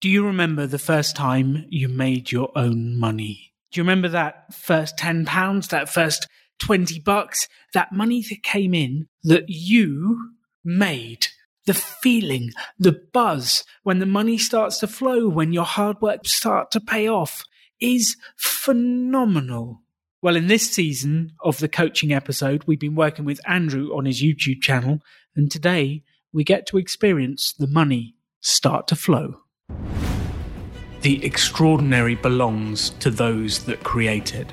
Do you remember the first time you made your own money? Do you remember that first 10 pounds, that first 20 bucks, that money that came in that you made? The feeling, the buzz when the money starts to flow, when your hard work starts to pay off is phenomenal. Well, in this season of the coaching episode, we've been working with Andrew on his YouTube channel, and today we get to experience the money start to flow. The extraordinary belongs to those that create it.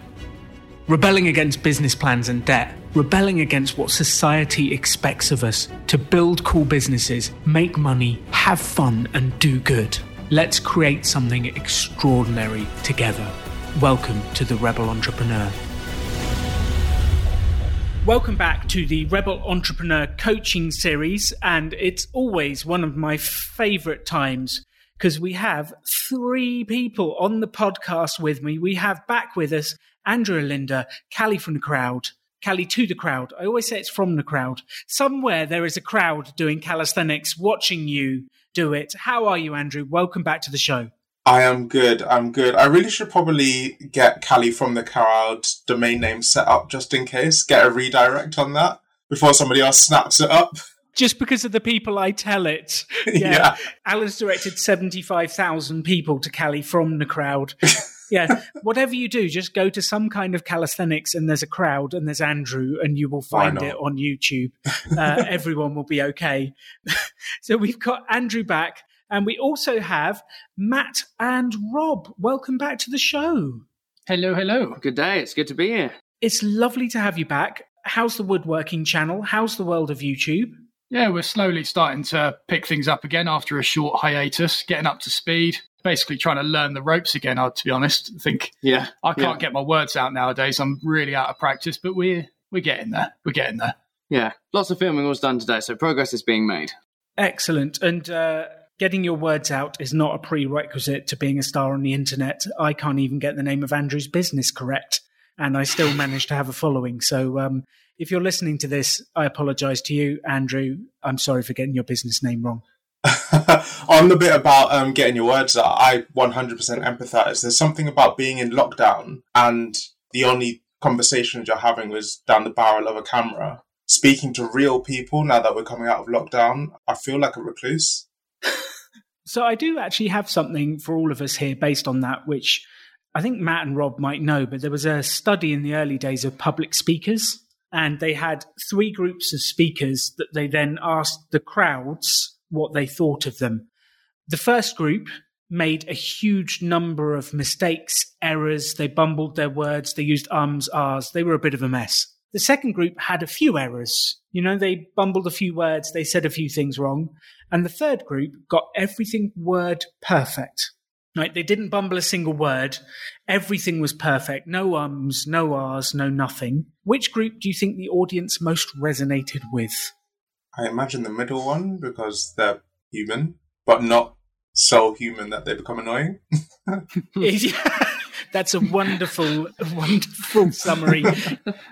Rebelling against business plans and debt, rebelling against what society expects of us to build cool businesses, make money, have fun, and do good. Let's create something extraordinary together. Welcome to the Rebel Entrepreneur. Welcome back to the Rebel Entrepreneur Coaching Series, and it's always one of my favorite times because we have three people on the podcast with me. We have back with us Andrew Linda, Callie from the crowd, Callie to the crowd. I always say it's from the crowd. Somewhere there is a crowd doing calisthenics watching you do it. How are you, Andrew? Welcome back to the show. I am good. I'm good. I really should probably get Callie from the crowd domain name set up just in case. Get a redirect on that before somebody else snaps it up. Just because of the people I tell it. Yeah. yeah. Alan's directed 75,000 people to Cali from the crowd. yeah. Whatever you do, just go to some kind of calisthenics and there's a crowd and there's Andrew and you will find it on YouTube. Uh, everyone will be okay. so we've got Andrew back. And we also have Matt and Rob. Welcome back to the show. Hello, hello. Good day. It's good to be here. It's lovely to have you back. How's the woodworking channel? How's the world of YouTube? Yeah, we're slowly starting to pick things up again after a short hiatus, getting up to speed. Basically, trying to learn the ropes again. I, to be honest, I think yeah, I can't yeah. get my words out nowadays. I'm really out of practice, but we're we're getting there. We're getting there. Yeah, lots of filming was done today, so progress is being made. Excellent. And uh, getting your words out is not a prerequisite to being a star on the internet. I can't even get the name of Andrew's business correct, and I still manage to have a following. So, um, if you're listening to this, I apologize to you, Andrew. I'm sorry for getting your business name wrong. on the bit about um, getting your words out, I 100% empathize. There's something about being in lockdown and the only conversations you're having was down the barrel of a camera. Speaking to real people now that we're coming out of lockdown, I feel like a recluse. So I do actually have something for all of us here based on that, which I think Matt and Rob might know, but there was a study in the early days of public speakers, and they had three groups of speakers that they then asked the crowds what they thought of them. The first group made a huge number of mistakes, errors, they bumbled their words, they used ums, ahs, they were a bit of a mess. The second group had a few errors. You know, they bumbled a few words, they said a few things wrong. And the third group got everything word perfect. Right? They didn't bumble a single word. Everything was perfect. No ums, no ahs, no nothing. Which group do you think the audience most resonated with? I imagine the middle one because they're human, but not so human that they become annoying. That's a wonderful, wonderful summary.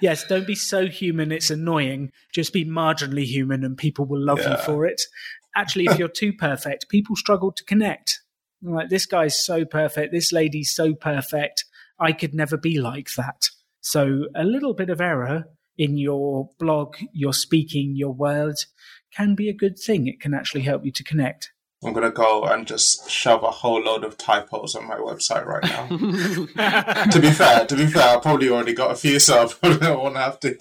yes, don't be so human it's annoying. Just be marginally human and people will love yeah. you for it. Actually, if you're too perfect, people struggle to connect. Like, this guy's so perfect. This lady's so perfect. I could never be like that. So, a little bit of error in your blog, your speaking, your words can be a good thing. It can actually help you to connect. I'm gonna go and just shove a whole load of typos on my website right now. to be fair, to be fair, I probably already got a few, so I probably won't have to.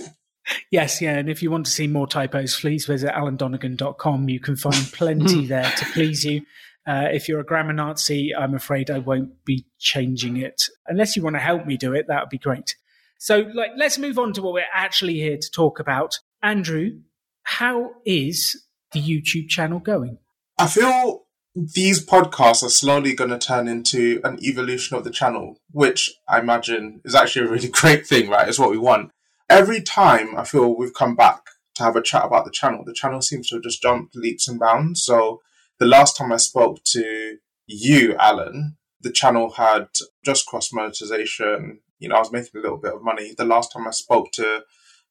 Yes, yeah, and if you want to see more typos, please visit alandonegan.com. You can find plenty there to please you. Uh, if you're a grammar Nazi, I'm afraid I won't be changing it. Unless you want to help me do it, that would be great. So, like, let's move on to what we're actually here to talk about. Andrew, how is the YouTube channel going? I feel these podcasts are slowly going to turn into an evolution of the channel, which I imagine is actually a really great thing, right? It's what we want. Every time I feel we've come back to have a chat about the channel, the channel seems to have just jumped leaps and bounds. So the last time I spoke to you, Alan, the channel had just crossed monetization. You know, I was making a little bit of money. The last time I spoke to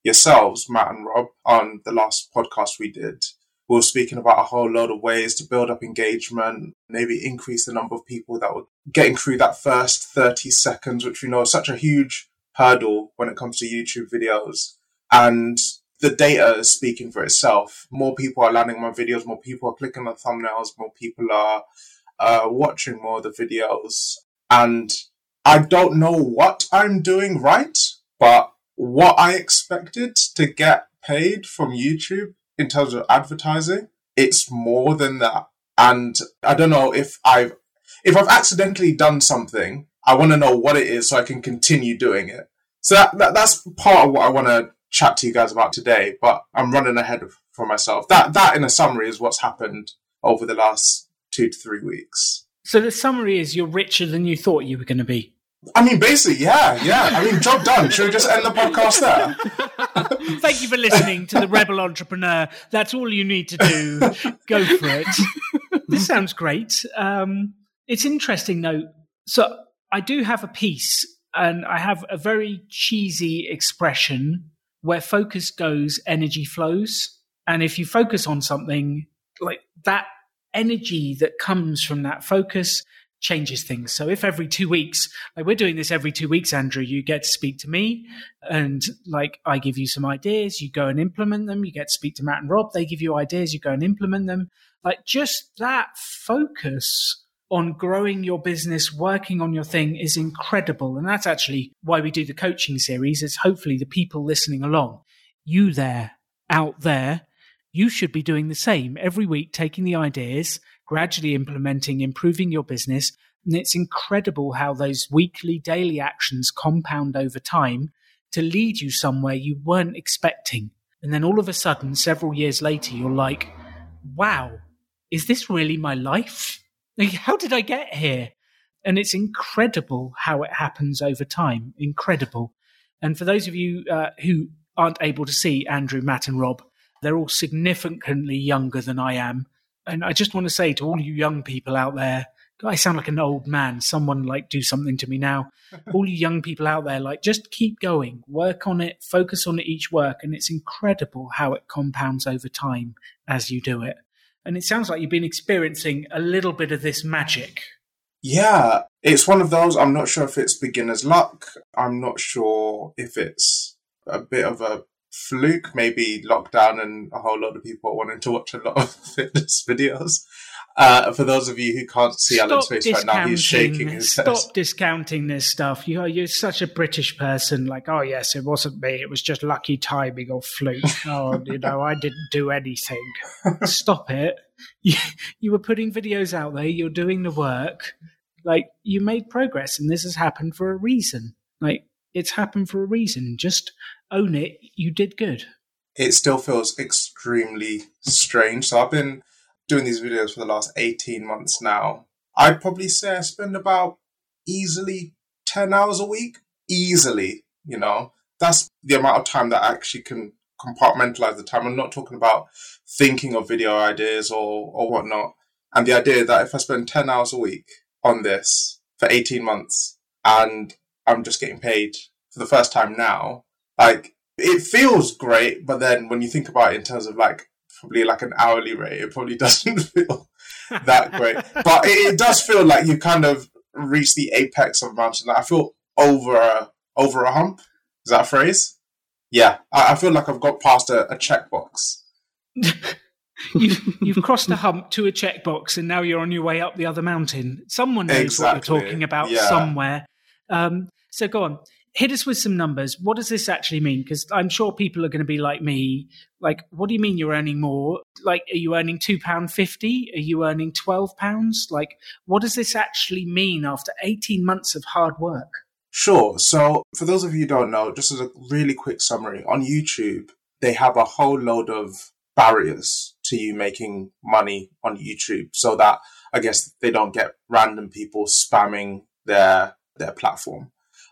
yourselves, Matt and Rob, on the last podcast we did, we were speaking about a whole load of ways to build up engagement, maybe increase the number of people that were getting through that first 30 seconds, which we know is such a huge hurdle when it comes to YouTube videos. And the data is speaking for itself. More people are landing my videos, more people are clicking on thumbnails, more people are uh, watching more of the videos. And I don't know what I'm doing right, but what I expected to get paid from YouTube in terms of advertising, it's more than that. And I don't know if I've if I've accidentally done something, I want to know what it is so I can continue doing it. So that, that that's part of what I want to chat to you guys about today. But I'm running ahead of, for myself. That that in a summary is what's happened over the last two to three weeks. So the summary is you're richer than you thought you were going to be. I mean, basically, yeah, yeah. I mean, job done. Should we just end the podcast there? Thank you for listening to the Rebel Entrepreneur. That's all you need to do. Go for it. This sounds great. Um, it's interesting, though. So I do have a piece, and I have a very cheesy expression where focus goes, energy flows. And if you focus on something, like that energy that comes from that focus changes things. So if every two weeks, like we're doing this every two weeks, Andrew, you get to speak to me and like I give you some ideas, you go and implement them. You get to speak to Matt and Rob. They give you ideas, you go and implement them. Like just that focus on growing your business, working on your thing is incredible. And that's actually why we do the coaching series is hopefully the people listening along, you there out there, you should be doing the same every week, taking the ideas, gradually implementing, improving your business. And it's incredible how those weekly, daily actions compound over time to lead you somewhere you weren't expecting. And then all of a sudden, several years later, you're like, wow, is this really my life? Like, how did I get here? And it's incredible how it happens over time. Incredible. And for those of you uh, who aren't able to see Andrew, Matt, and Rob, they're all significantly younger than I am. And I just want to say to all you young people out there, I sound like an old man. Someone like do something to me now. all you young people out there, like just keep going, work on it, focus on each work. And it's incredible how it compounds over time as you do it. And it sounds like you've been experiencing a little bit of this magic. Yeah, it's one of those. I'm not sure if it's beginner's luck. I'm not sure if it's a bit of a fluke, maybe lockdown and a whole lot of people wanting to watch a lot of fitness videos. Uh, for those of you who can't see Stop Alan's face right now, he's shaking his Stop head. Stop discounting this stuff. You are, you're such a British person. Like, oh, yes, it wasn't me. It was just lucky timing or fluke. oh, you know, I didn't do anything. Stop it. You, you were putting videos out there. You're doing the work. Like, you made progress, and this has happened for a reason. Like, it's happened for a reason. Just own it. You did good. It still feels extremely strange. So I've been doing these videos for the last 18 months now. I'd probably say I spend about easily 10 hours a week. Easily, you know. That's the amount of time that I actually can compartmentalize the time. I'm not talking about thinking of video ideas or, or whatnot. And the idea that if I spend 10 hours a week on this for 18 months and I'm just getting paid for the first time now, like it feels great, but then when you think about it in terms of like probably like an hourly rate, it probably doesn't feel that great. But it, it, does feel like you kind of reached the apex of a mountain. Like I feel over a, over a hump. Is that a phrase? Yeah, I, I feel like I've got past a, a checkbox. you've, you've crossed a hump to a checkbox, and now you're on your way up the other mountain. Someone knows exactly. what you're talking about yeah. somewhere. Um, so go on hit us with some numbers. What does this actually mean? Because I'm sure people are going to be like me. Like, what do you mean you're earning more? Like, are you earning two pound fifty? Are you earning twelve pounds? Like, what does this actually mean after eighteen months of hard work? Sure. So, for those of you who don't know, just as a really quick summary, on YouTube they have a whole load of barriers to you making money on YouTube, so that I guess they don't get random people spamming their their platform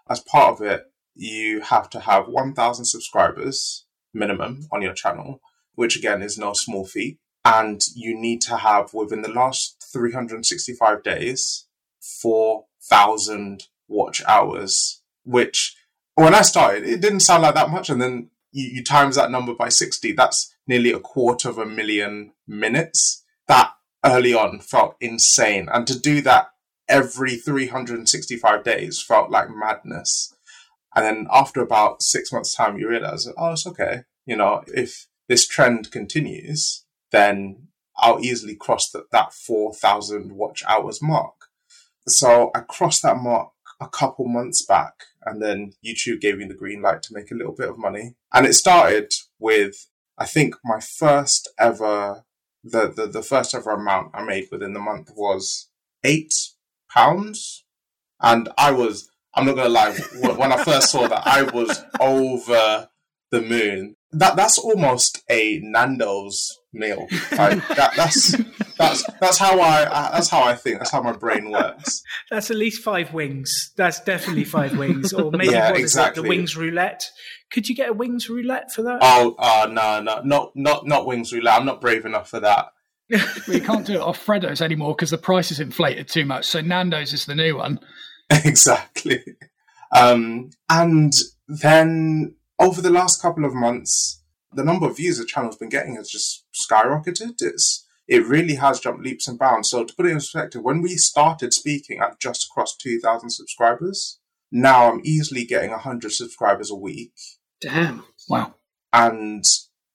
as part of it, you have to have 1,000 subscribers minimum on your channel, which again is no small feat. And you need to have within the last 365 days, 4,000 watch hours, which when I started, it didn't sound like that much. And then you, you times that number by 60, that's nearly a quarter of a million minutes, that early on felt insane. And to do that every 365 days felt like madness. And then after about six months' time, you realize, oh, it's okay. You know, if this trend continues, then I'll easily cross the, that 4,000 watch hours mark. So I crossed that mark a couple months back, and then YouTube gave me the green light to make a little bit of money. And it started with, I think, my first ever, the, the, the first ever amount I made within the month was eight pounds. And I was, I'm not gonna lie, when I first saw that, I was over the moon. That that's almost a Nando's meal. Like that, that's that's that's how I that's how I think. That's how my brain works. That's at least five wings. That's definitely five wings, or maybe yeah, what exactly. is it, the wings roulette? Could you get a wings roulette for that? Oh, uh, no, no, not not not wings roulette. I'm not brave enough for that. We can't do it off Freddo's anymore because the price is inflated too much. So Nando's is the new one. exactly. Um, and then over the last couple of months, the number of views the channel's been getting has just skyrocketed. It's it really has jumped leaps and bounds. So to put it in perspective, when we started speaking, I've just crossed two thousand subscribers. Now I'm easily getting hundred subscribers a week. Damn! Wow. And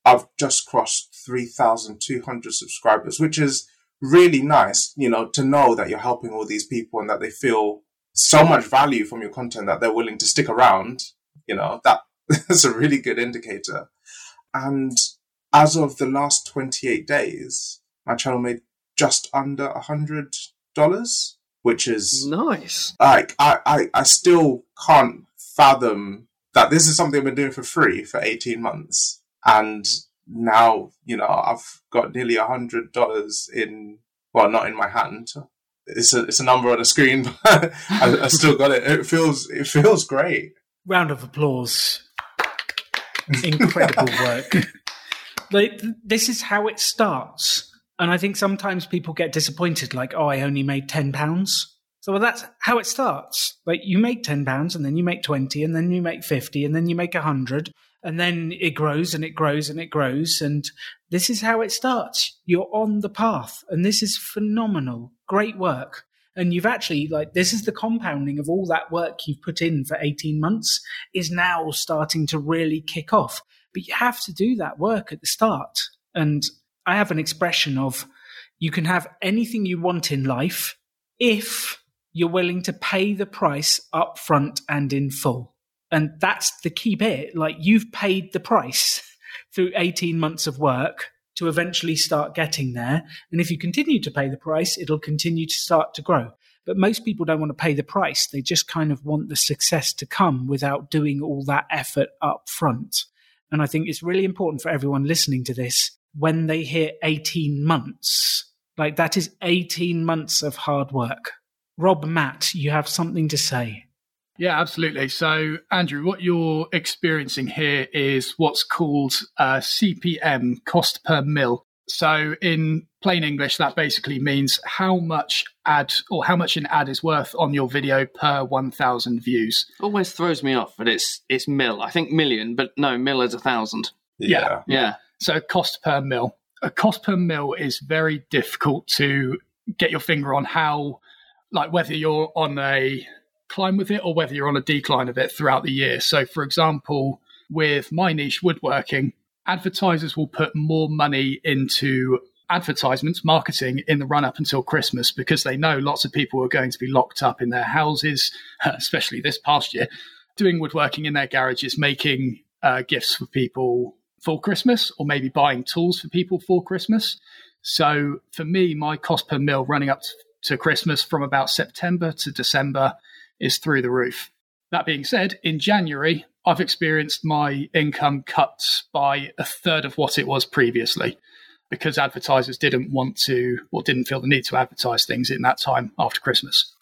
I've just crossed three thousand two hundred subscribers, which is really nice. You know, to know that you're helping all these people and that they feel so much value from your content that they're willing to stick around. You know that That's a really good indicator. And as of the last 28 days, my channel made just under a hundred dollars, which is nice. Like I, I, I still can't fathom that this is something I've been doing for free for 18 months. And now, you know, I've got nearly a hundred dollars in, well, not in my hand. It's a, it's a number on the screen, but I, I still got it. It feels, it feels great. Round of applause incredible work. like this is how it starts, and I think sometimes people get disappointed, like, "Oh, I only made ten pounds." So well, that's how it starts. Like you make ten pounds, and then you make twenty, and then you make fifty, and then you make a hundred, and then it grows and it grows and it grows, and this is how it starts. You're on the path, and this is phenomenal. Great work. And you've actually like this is the compounding of all that work you've put in for 18 months is now starting to really kick off. But you have to do that work at the start. And i have an expression of you can have anything you want in life if you're willing to pay the price up front and in full and that's the key bit like you've paid the price through 18 months of work to eventually start getting there. And if you continue to pay the price, it'll continue to start to grow. But most people don't want to pay the price. They just kind of want the success to come without doing all that effort up front. And I think it's really important for everyone listening to this when they hear 18 months, like that is 18 months of hard work. Rob, Matt, you have something to say. Yeah, absolutely. So, Andrew, what you're experiencing here is what's called uh, CPM, cost per mil. So, in plain English, that basically means how much ad or how much an ad is worth on your video per 1,000 views. Always throws me off, but it's it's mil. I think million, but no, mil is a thousand. Yeah. yeah. Yeah. So, cost per mil. A cost per mil is very difficult to get your finger on how, like, whether you're on a climb with it or whether you're on a decline of it throughout the year. So, for example, with my niche woodworking, advertisers will put more money into advertisements, marketing in the run up until Christmas because they know lots of people are going to be locked up in their houses, especially this past year, doing woodworking in their garages, making uh, gifts for people for Christmas or maybe buying tools for people for Christmas. So for me, my cost per mil running up to Christmas from about September to December is through the roof. That being said, in January, I've experienced my income cut by a third of what it was previously because advertisers didn't want to or didn't feel the need to advertise things in that time after Christmas.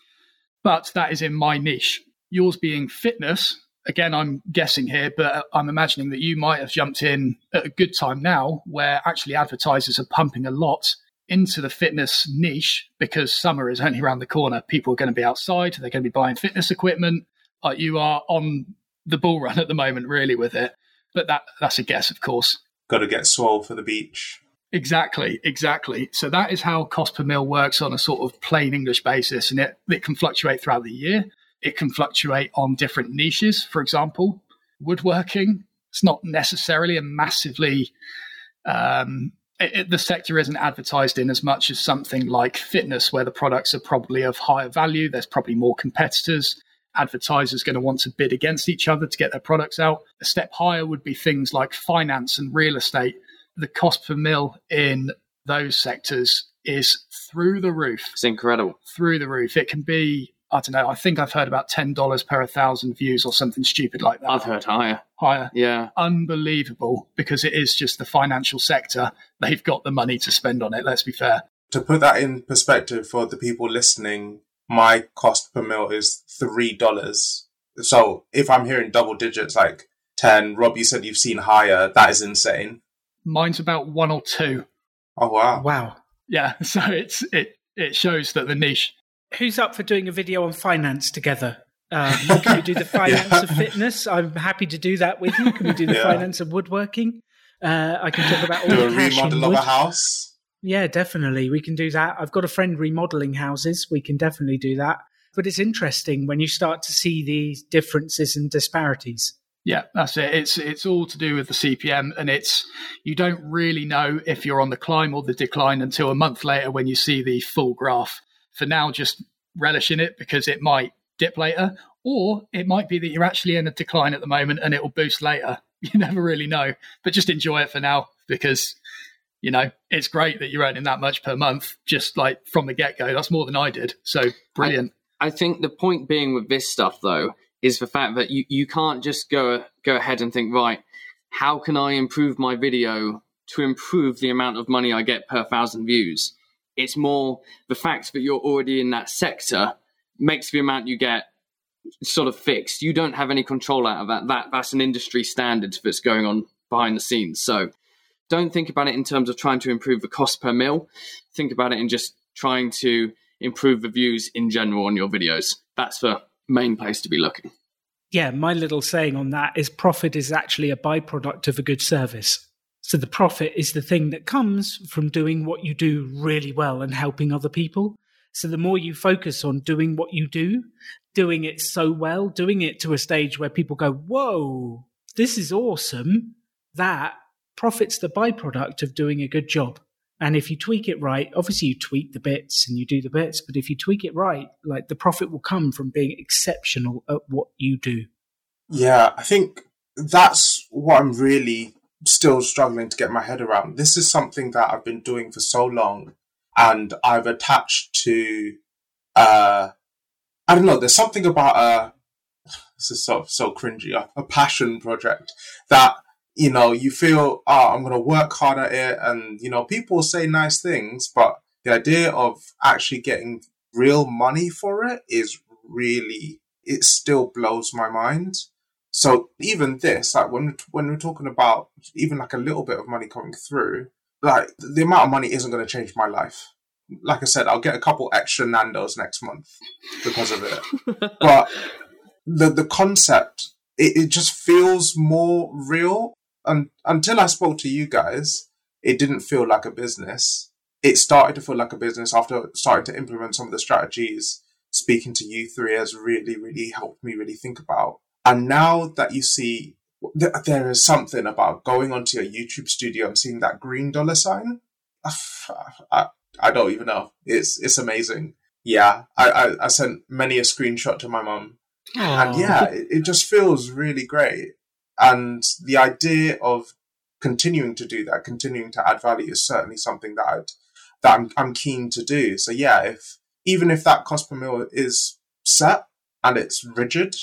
But that is in my niche. Yours being fitness, again, I'm guessing here, but I'm imagining that you might have jumped in at a good time now where actually advertisers are pumping a lot into the fitness niche because summer is only around the corner. People are going to be outside, they're going to be buying fitness equipment. You are on the bull run at the moment, really, with it. But that that's a guess, of course. Got to get swole for the beach. Exactly, exactly. So that is how cost per mil works on a sort of plain English basis, and it, it can fluctuate throughout the year. It can fluctuate on different niches. For example, woodworking. It's not necessarily a massively um, it, the sector isn't advertised in as much as something like fitness, where the products are probably of higher value. There's probably more competitors. Advertisers going to want to bid against each other to get their products out. A step higher would be things like finance and real estate the cost per mil in those sectors is through the roof. It's incredible. Through the roof. It can be, I don't know, I think I've heard about $10 per 1,000 views or something stupid like that. I've heard higher. Higher. Yeah. Unbelievable because it is just the financial sector. They've got the money to spend on it, let's be fair. To put that in perspective for the people listening, my cost per mil is $3. So if I'm hearing double digits like 10, Rob, you said you've seen higher, that is insane. Mine's about one or two. Oh wow! Wow. Yeah, so it's it it shows that the niche. Who's up for doing a video on finance together? Um, can we do the finance yeah. of fitness? I'm happy to do that with you. Can we do the yeah. finance of woodworking? Uh, I can talk about all do the a remodel of a house. Yeah, definitely. We can do that. I've got a friend remodeling houses. We can definitely do that. But it's interesting when you start to see these differences and disparities. Yeah, that's it. It's it's all to do with the CPM, and it's you don't really know if you're on the climb or the decline until a month later when you see the full graph. For now, just relish in it because it might dip later, or it might be that you're actually in a decline at the moment and it will boost later. You never really know, but just enjoy it for now because you know it's great that you're earning that much per month just like from the get go. That's more than I did, so brilliant. I, I think the point being with this stuff though is the fact that you, you can't just go go ahead and think, right, how can I improve my video to improve the amount of money I get per thousand views? It's more the fact that you're already in that sector makes the amount you get sort of fixed. You don't have any control out of that. That that's an industry standard that's going on behind the scenes. So don't think about it in terms of trying to improve the cost per mil. Think about it in just trying to improve the views in general on your videos. That's the main place to be looking. Yeah, my little saying on that is profit is actually a byproduct of a good service. So the profit is the thing that comes from doing what you do really well and helping other people. So the more you focus on doing what you do, doing it so well, doing it to a stage where people go, whoa, this is awesome, that profit's the byproduct of doing a good job. And if you tweak it right, obviously you tweak the bits and you do the bits, but if you tweak it right, like the profit will come from being exceptional at what you do. Yeah, I think that's what I'm really still struggling to get my head around. This is something that I've been doing for so long and I've attached to uh I don't know, there's something about a this is so so cringy, a, a passion project that you know, you feel, oh, I'm to work hard at it. And, you know, people say nice things, but the idea of actually getting real money for it is really, it still blows my mind. So even this, like when, when we're talking about even like a little bit of money coming through, like the amount of money isn't going to change my life. Like I said, I'll get a couple extra Nando's next month because of it. but the, the concept, it, it just feels more real un- until I spoke to you guys, it didn't feel like a business. It started to feel like a business after starting to implement some of the strategies. Speaking to you three has really, really helped me really think about. And now that you see th- there is something about going onto your YouTube studio and seeing that green dollar sign, I, I don't even know. It's it's amazing. Yeah, I, I, I sent many a screenshot to my mum, and yeah, it, it just feels really great. And the idea of continuing to do that, continuing to add value is certainly something that I'd, that I'm, I'm keen to do. So yeah, if even if that cost per mil is set and it's rigid,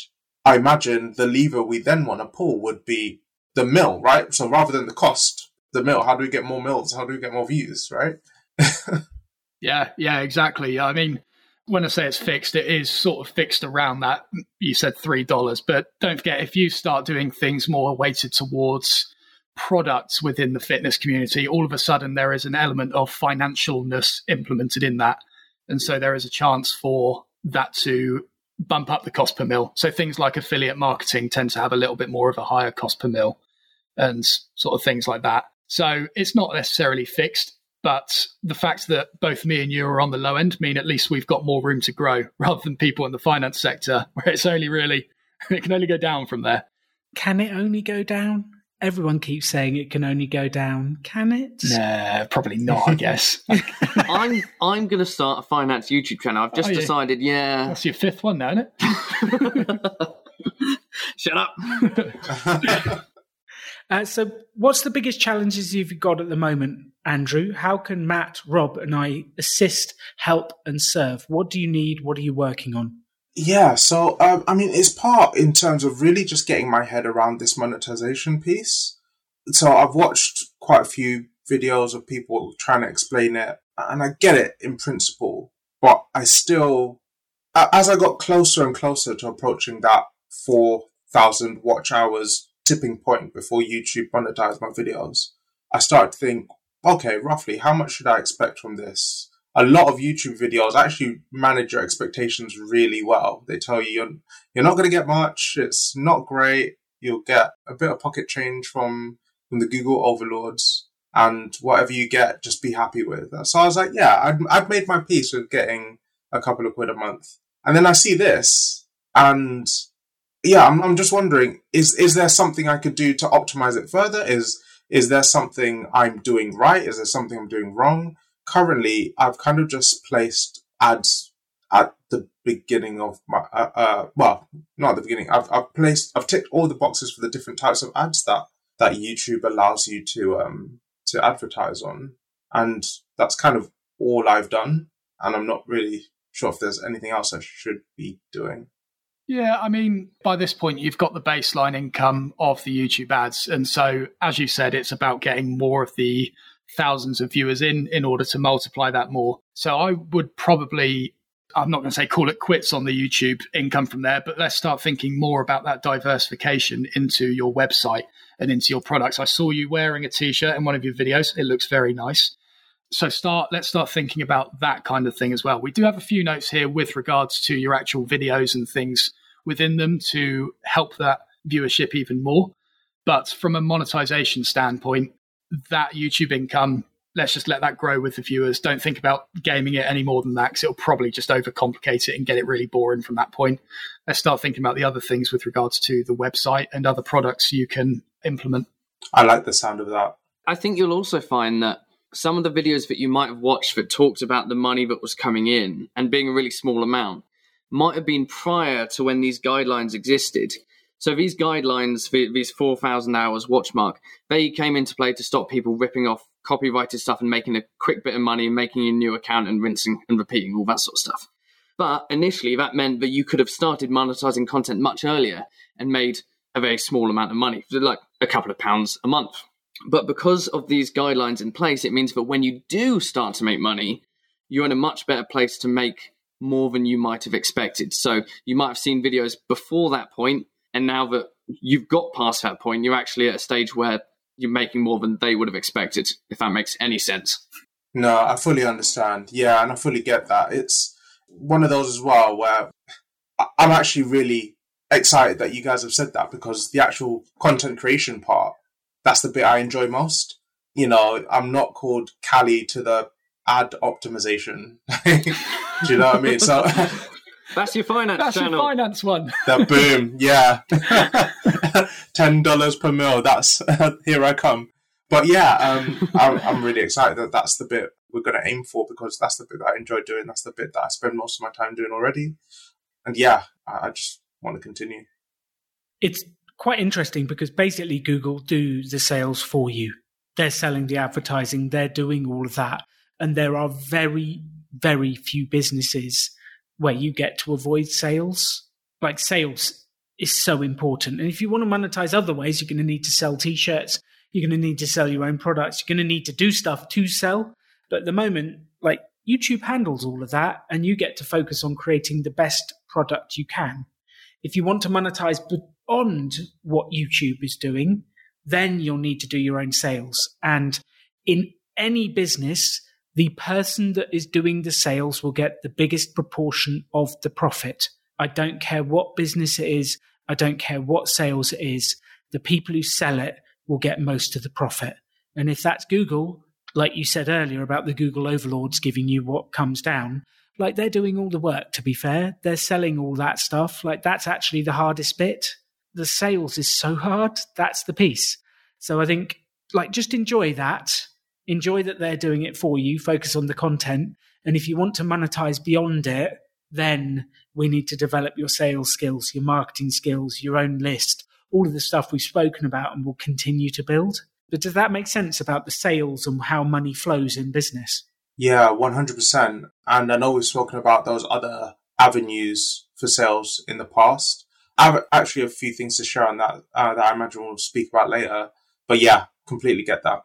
I imagine the lever we then want to pull would be the mil, right? So rather than the cost, the mil, how do we get more mils? How do we get more views, right? yeah, yeah, exactly. I mean, when I say it's fixed, it is sort of fixed around that. You said three dollars, but don't forget if you start doing things more weighted towards products within the fitness community, all of a sudden there is an element of financialness implemented in that, and so there is a chance for that to bump up the cost per mil. So things like affiliate marketing tend to have a little bit more of a higher cost per mil, and sort of things like that. So it's not necessarily fixed. But the fact that both me and you are on the low end mean at least we've got more room to grow rather than people in the finance sector where it's only really, it can only go down from there. Can it only go down? Everyone keeps saying it can only go down. Can it? Nah, probably not. I guess. I'm I'm going to start a finance YouTube channel. I've just oh, decided. Yeah, that's your fifth one now, isn't it? Shut up. uh, so, what's the biggest challenges you've got at the moment, Andrew? How can Matt, Rob, and I assist, help, and serve? What do you need? What are you working on? Yeah, so um, I mean, it's part in terms of really just getting my head around this monetization piece. So I've watched quite a few videos of people trying to explain it, and I get it in principle, but I still, as I got closer and closer to approaching that 4,000 watch hours tipping point before YouTube monetized my videos, I started to think, okay, roughly how much should I expect from this? A lot of YouTube videos actually manage your expectations really well. They tell you you're, you're not going to get much. It's not great. You'll get a bit of pocket change from, from the Google overlords and whatever you get, just be happy with. So I was like, yeah, I'd, I'd made my peace with getting a couple of quid a month. And then I see this and yeah, I'm, I'm just wondering, is, is there something I could do to optimize it further? Is, is there something I'm doing right? Is there something I'm doing wrong? Currently I've kind of just placed ads at the beginning of my uh, uh, well not at the beginning I've, I've placed I've ticked all the boxes for the different types of ads that that YouTube allows you to um to advertise on and that's kind of all I've done and I'm not really sure if there's anything else I should be doing. Yeah, I mean, by this point, you've got the baseline income of the YouTube ads. And so, as you said, it's about getting more of the thousands of viewers in in order to multiply that more. So I would probably I'm not going to say call it quits on the YouTube income from there, but let's start thinking more about that diversification into your website and into your products. I saw you wearing a t-shirt in one of your videos. It looks very nice. So start let's start thinking about that kind of thing as well. We do have a few notes here with regards to your actual videos and things within them to help that viewership even more. But from a monetization standpoint, that YouTube income, let's just let that grow with the viewers. Don't think about gaming it any more than that because it'll probably just overcomplicate it and get it really boring from that point. Let's start thinking about the other things with regards to the website and other products you can implement. I like the sound of that. I think you'll also find that some of the videos that you might have watched that talked about the money that was coming in and being a really small amount might have been prior to when these guidelines existed. So these guidelines, these 4,000 hours watch mark, they came into play to stop people ripping off copyrighted stuff and making a quick bit of money and making a new account and rinsing and repeating all that sort of stuff. But initially, that meant that you could have started monetizing content much earlier and made a very small amount of money, like a couple of pounds a month. But because of these guidelines in place, it means that when you do start to make money, you're in a much better place to make more than you might have expected. So you might have seen videos before that point and now that you've got past that point, you're actually at a stage where you're making more than they would have expected, if that makes any sense. No, I fully understand. Yeah, and I fully get that. It's one of those as well where I'm actually really excited that you guys have said that because the actual content creation part, that's the bit I enjoy most. You know, I'm not called Cali to the ad optimization. Do you know what I mean? So That's your finance That's channel. your finance one. The boom, yeah. Ten dollars per mil. That's here I come. But yeah, um, I'm, I'm really excited that that's the bit we're going to aim for because that's the bit that I enjoy doing. That's the bit that I spend most of my time doing already. And yeah, I, I just want to continue. It's quite interesting because basically Google do the sales for you. They're selling the advertising. They're doing all of that. And there are very, very few businesses where you get to avoid sales. Like sales is so important. And if you want to monetize other ways, you're going to need to sell t shirts. You're going to need to sell your own products. You're going to need to do stuff to sell. But at the moment, like YouTube handles all of that and you get to focus on creating the best product you can. If you want to monetize beyond what YouTube is doing, then you'll need to do your own sales. And in any business, the person that is doing the sales will get the biggest proportion of the profit. I don't care what business it is. I don't care what sales it is. The people who sell it will get most of the profit. And if that's Google, like you said earlier about the Google overlords giving you what comes down, like they're doing all the work, to be fair. They're selling all that stuff. Like that's actually the hardest bit. The sales is so hard. That's the piece. So I think like just enjoy that. Enjoy that they're doing it for you. Focus on the content. And if you want to monetize beyond it, then we need to develop your sales skills, your marketing skills, your own list, all of the stuff we've spoken about and will continue to build. But does that make sense about the sales and how money flows in business? Yeah, 100%. And I know we've spoken about those other avenues for sales in the past. I have actually a few things to share on that uh, that I imagine we'll speak about later. But yeah, completely get that.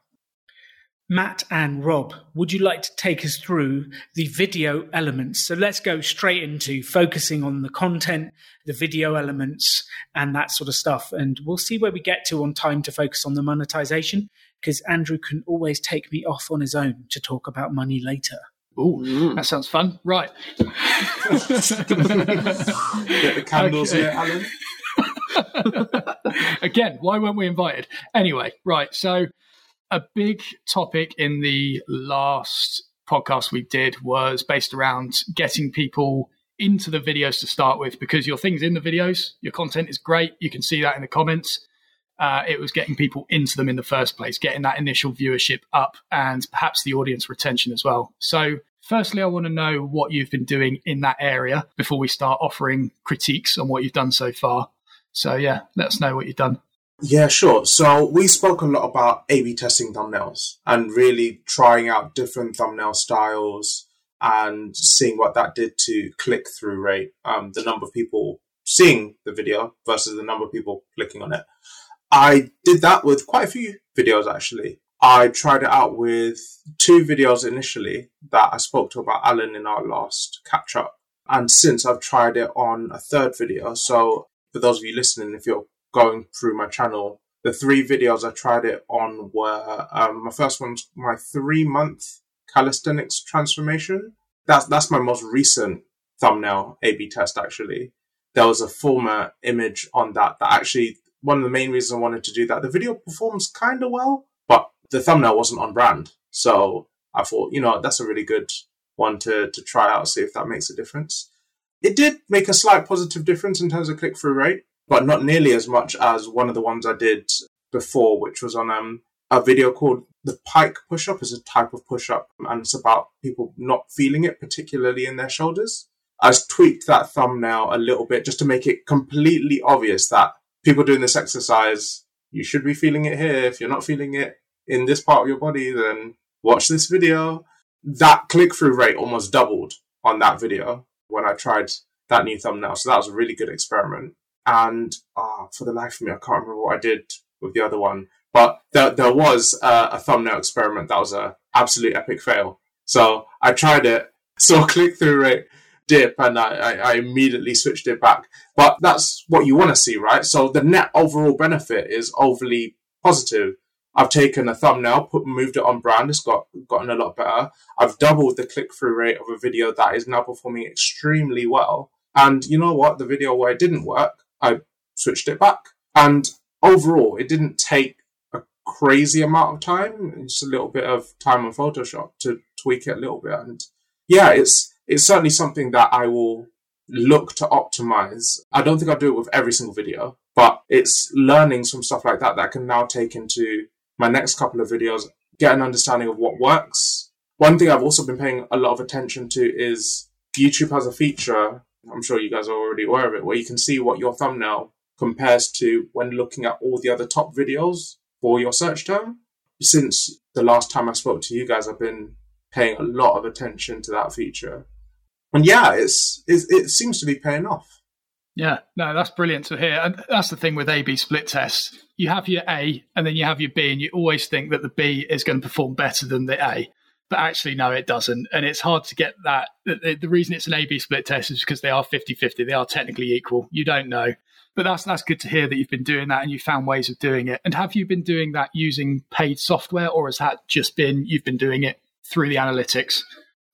Matt and Rob, would you like to take us through the video elements? So let's go straight into focusing on the content, the video elements, and that sort of stuff. And we'll see where we get to on time to focus on the monetization, because Andrew can always take me off on his own to talk about money later. Oh, mm. that sounds fun. Right. Get the candles okay. here, Alan. Again, why weren't we invited? Anyway, right. So a big topic in the last podcast we did was based around getting people into the videos to start with because your things in the videos, your content is great. You can see that in the comments. Uh, it was getting people into them in the first place, getting that initial viewership up and perhaps the audience retention as well. So, firstly, I want to know what you've been doing in that area before we start offering critiques on what you've done so far. So, yeah, let us know what you've done. Yeah, sure. So we spoke a lot about A/B testing thumbnails and really trying out different thumbnail styles and seeing what that did to click through rate, um, the number of people seeing the video versus the number of people clicking on it. I did that with quite a few videos actually. I tried it out with two videos initially that I spoke to about Alan in our last catch up. And since I've tried it on a third video. So for those of you listening, if you're going through my channel. The three videos I tried it on were um, my first one's my three month calisthenics transformation. That's that's my most recent thumbnail A/B test. Actually, there was a former image on that that actually one of the main reasons I wanted to do that. The video performs kind of well, but the thumbnail wasn't on brand. So I thought, you know, that's a really good one to to try out, see if that makes a difference. It did make a slight positive difference in terms of click through rate but not nearly as much as one of the ones I did before, which was on um, a video called the pike push up is a type of push up and it's about people not feeling it, particularly in their shoulders. I've tweaked that thumbnail a little bit just to make it completely obvious that people doing this exercise, you should be feeling it here. If you're not feeling it in this part of your body, then watch this video. That click through rate almost doubled on that video when I tried that new thumbnail. So that was a really good experiment. And uh, for the life of me, I can't remember what I did with the other one. But there, there was uh, a thumbnail experiment that was a absolute epic fail. So I tried it, saw click through rate dip, and I, I immediately switched it back. But that's what you want to see, right? So the net overall benefit is overly positive. I've taken a thumbnail, put moved it on brand. It's got gotten a lot better. I've doubled the click through rate of a video that is now performing extremely well. And you know what? The video where it didn't work, I switched it back. And overall, it didn't take a crazy amount of time. Just a little bit of time on Photoshop to tweak it a little bit. And yeah, it's it's certainly something that I will look to optimize. I don't think I'll do it with every single video, but it's learnings from stuff like that that I can now take into my next couple of videos, get an understanding of what works. One thing I've also been paying a lot of attention to is YouTube has a feature I'm sure you guys are already aware of it, where you can see what your thumbnail compares to when looking at all the other top videos for your search term. Since the last time I spoke to you guys, I've been paying a lot of attention to that feature. And yeah, it's, it's it seems to be paying off. Yeah, no, that's brilliant to hear. And that's the thing with A B split tests. You have your A and then you have your B, and you always think that the B is going to perform better than the A but actually no it doesn't. And it's hard to get that. The, the reason it's an a b split test is because they are 50-50 they are technically equal. You don't know. But that's that's good to hear that you've been doing that and you found ways of doing it. And have you been doing that using paid software or has that just been you've been doing it through the analytics?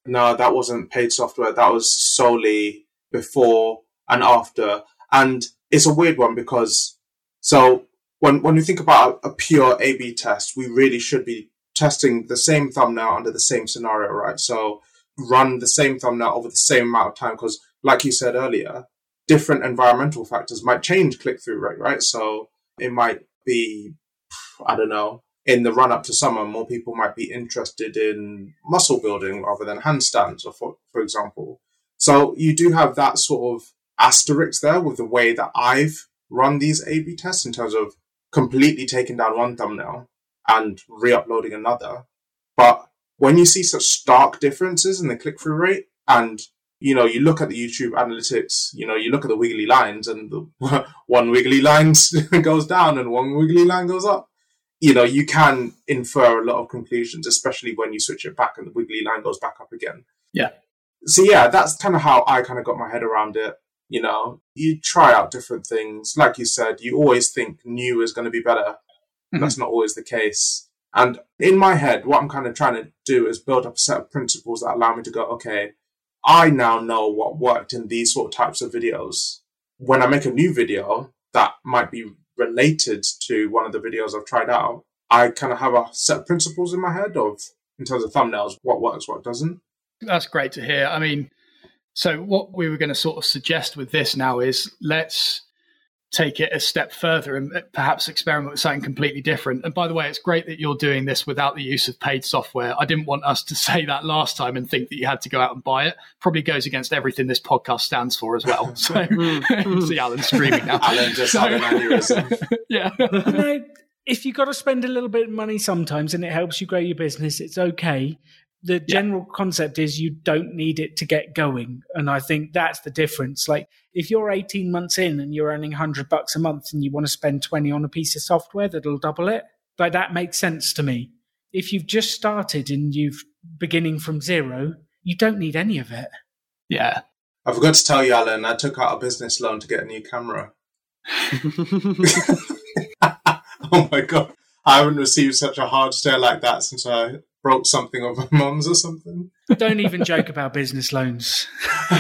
No that wasn't paid software. That was solely before and after. And it's a weird one because so when when we think about a pure A/B test, we really should be testing the same thumbnail under the same scenario, right? So run the same thumbnail over the same amount of time because, like you said earlier, different environmental factors might change click through rate, right? So it might be, I don't know, in the run up to summer, more people might be interested in muscle building rather than handstands, or for, for example. So you do have that sort of asterisk there with the way that I've run these A B tests in terms of completely taking down one thumbnail and re uploading another. But when you see such stark differences in the click through rate and you know, you look at the YouTube analytics, you know, you look at the wiggly lines and the one wiggly line goes down and one wiggly line goes up. You know, you can infer a lot of conclusions, especially when you switch it back and the wiggly line goes back up again. Yeah. So yeah, that's kind of how I kind of got my head around it. You know, you try out different things. Like you said, you always think new is going to be better. Mm-hmm. That's not always the case. And in my head, what I'm kind of trying to do is build up a set of principles that allow me to go, okay, I now know what worked in these sort of types of videos. When I make a new video that might be related to one of the videos I've tried out, I kind of have a set of principles in my head of, in terms of thumbnails, what works, what doesn't. That's great to hear. I mean, so what we were going to sort of suggest with this now is let's take it a step further and perhaps experiment with something completely different. And by the way, it's great that you're doing this without the use of paid software. I didn't want us to say that last time and think that you had to go out and buy it. Probably goes against everything this podcast stands for as well. So mm. see Alan streaming now. Alan just so, had an aneurysm. yeah. if you've got to spend a little bit of money sometimes and it helps you grow your business, it's okay the general yeah. concept is you don't need it to get going. And i think that's the difference. Like if you're 18 months in and you're earning 100 bucks a month and you want to spend 20 on a piece of software that'll double it like that makes sense to me. If you've just started and you've beginning from zero you don't need any of it. Yeah. I forgot to tell you alan i took out a business loan to get a new camera. Oh my god. I haven't received such a hard stare like that since i broke something of my mum's or something. Don't even joke about business loans.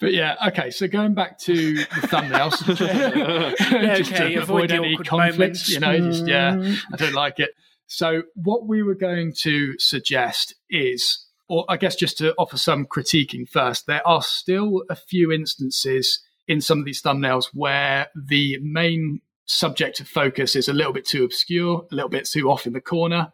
But yeah, okay. So going back to the thumbnails, yeah, just okay, to avoid, avoid any conflicts, you know, just yeah, mm. I don't like it. So what we were going to suggest is, or I guess just to offer some critiquing first, there are still a few instances in some of these thumbnails where the main subject of focus is a little bit too obscure, a little bit too off in the corner.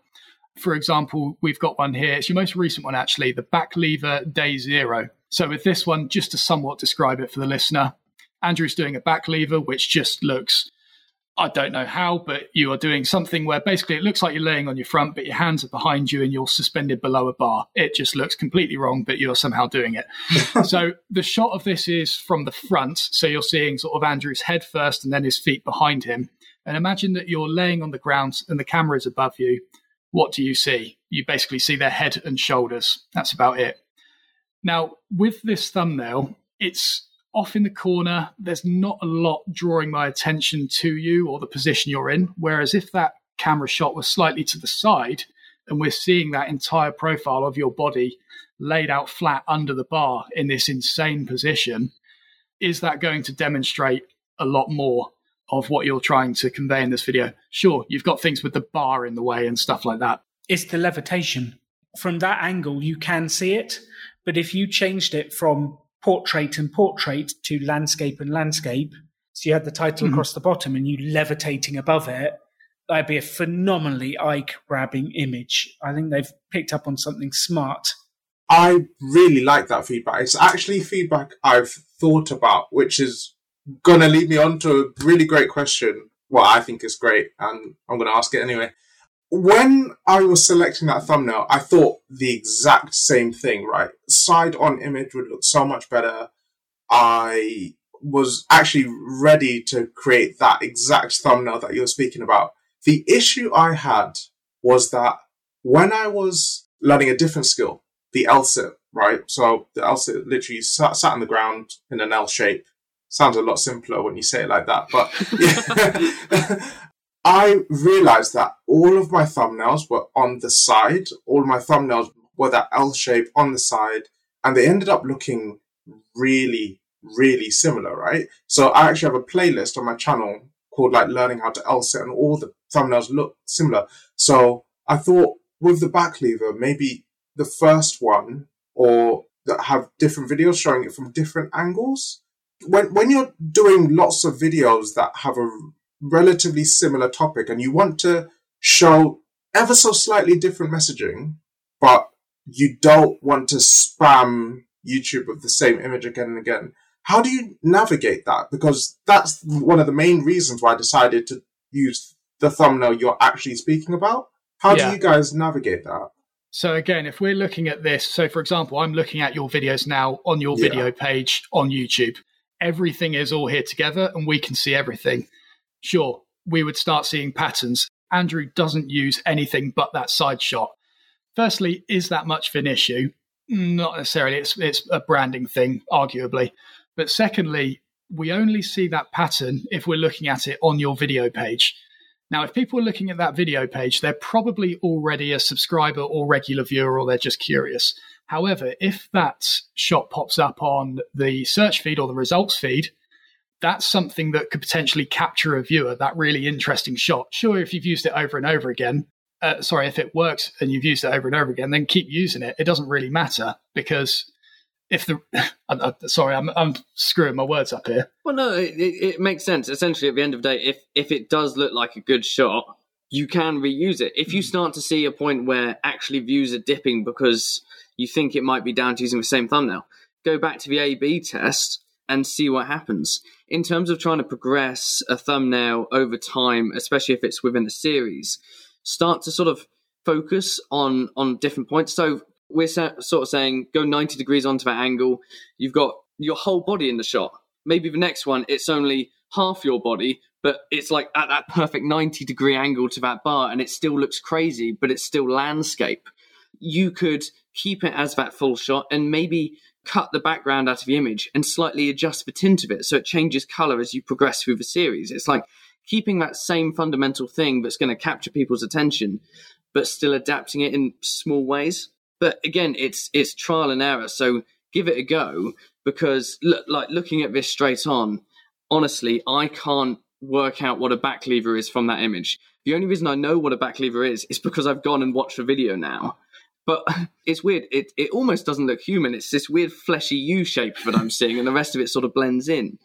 For example, we've got one here. It's your most recent one, actually, the back lever day zero. So, with this one, just to somewhat describe it for the listener, Andrew's doing a back lever, which just looks, I don't know how, but you are doing something where basically it looks like you're laying on your front, but your hands are behind you and you're suspended below a bar. It just looks completely wrong, but you're somehow doing it. so, the shot of this is from the front. So, you're seeing sort of Andrew's head first and then his feet behind him. And imagine that you're laying on the ground and the camera is above you what do you see? You basically see their head and shoulders. That's about it. Now, with this thumbnail, it's off in the corner. There's not a lot drawing my attention to you or the position you're in. Whereas if that camera shot was slightly to the side and we're seeing that entire profile of your body laid out flat under the bar in this insane position, is that going to demonstrate a lot more of what you're trying to convey in this video. Sure, you've got things with the bar in the way and stuff like that. It's the levitation. From that angle, you can see it. But if you changed it from portrait and portrait to landscape and landscape, so you had the title mm-hmm. across the bottom and you levitating above it, that'd be a phenomenally eye grabbing image. I think they've picked up on something smart. I really like that feedback. It's actually feedback I've thought about, which is going to lead me on to a really great question. Well, I think it's great, and I'm going to ask it anyway. When I was selecting that thumbnail, I thought the exact same thing, right? Side on image would look so much better. I was actually ready to create that exact thumbnail that you're speaking about. The issue I had was that when I was learning a different skill, the L sit, right? So the L sit literally sat, sat on the ground in an L shape sounds a lot simpler when you say it like that. But yeah. I realized that all of my thumbnails were on the side. All my thumbnails were that L shape on the side, and they ended up looking really, really similar, right? So I actually have a playlist on my channel called like learning how to L sit, and all the thumbnails look similar. So I thought with the back lever, maybe the first one or that have different videos showing it from different angles. When when you're doing lots of videos that have a relatively similar topic and you want to show ever so slightly different messaging, but you don't want to spam YouTube with the same image again and again. How do you navigate that? Because that's one of the main reasons why I decided to use the thumbnail you're actually speaking about. How yeah. do you guys navigate that? So again, if we're looking at this, so for example, I'm looking at your videos now on your yeah. video page on YouTube. Everything is all here together and we can see everything. Sure, we would start seeing patterns. Andrew doesn't use anything but that side shot. Firstly, is that much of an issue? Not necessarily. It's it's a branding thing, arguably. But secondly, we only see that pattern if we're looking at it on your video page. Now, if people are looking at that video page, they're probably already a subscriber or regular viewer, or they're just curious. However, if that shot pops up on the search feed or the results feed, that's something that could potentially capture a viewer, that really interesting shot. Sure, if you've used it over and over again, uh, sorry, if it works and you've used it over and over again, then keep using it. It doesn't really matter because if the sorry, I'm I'm screwing my words up here. Well, no, it, it makes sense. Essentially, at the end of the day, if if it does look like a good shot, you can reuse it. If you hmm. start to see a point where actually views are dipping because you think it might be down to using the same thumbnail, go back to the A/B test and see what happens. In terms of trying to progress a thumbnail over time, especially if it's within a series, start to sort of focus on on different points. So we're sort of saying go 90 degrees onto that angle. You've got your whole body in the shot. Maybe the next one, it's only half your body, but it's like at that perfect 90 degree angle to that bar and it still looks crazy, but it's still landscape. You could keep it as that full shot and maybe cut the background out of the image and slightly adjust the tint of it so it changes color as you progress through the series. It's like keeping that same fundamental thing that's going to capture people's attention, but still adapting it in small ways. But again, it's it's trial and error. So give it a go because look, like looking at this straight on, honestly, I can't work out what a back lever is from that image. The only reason I know what a back lever is is because I've gone and watched the video now. But it's weird. It it almost doesn't look human. It's this weird fleshy U shape that I'm seeing, and the rest of it sort of blends in.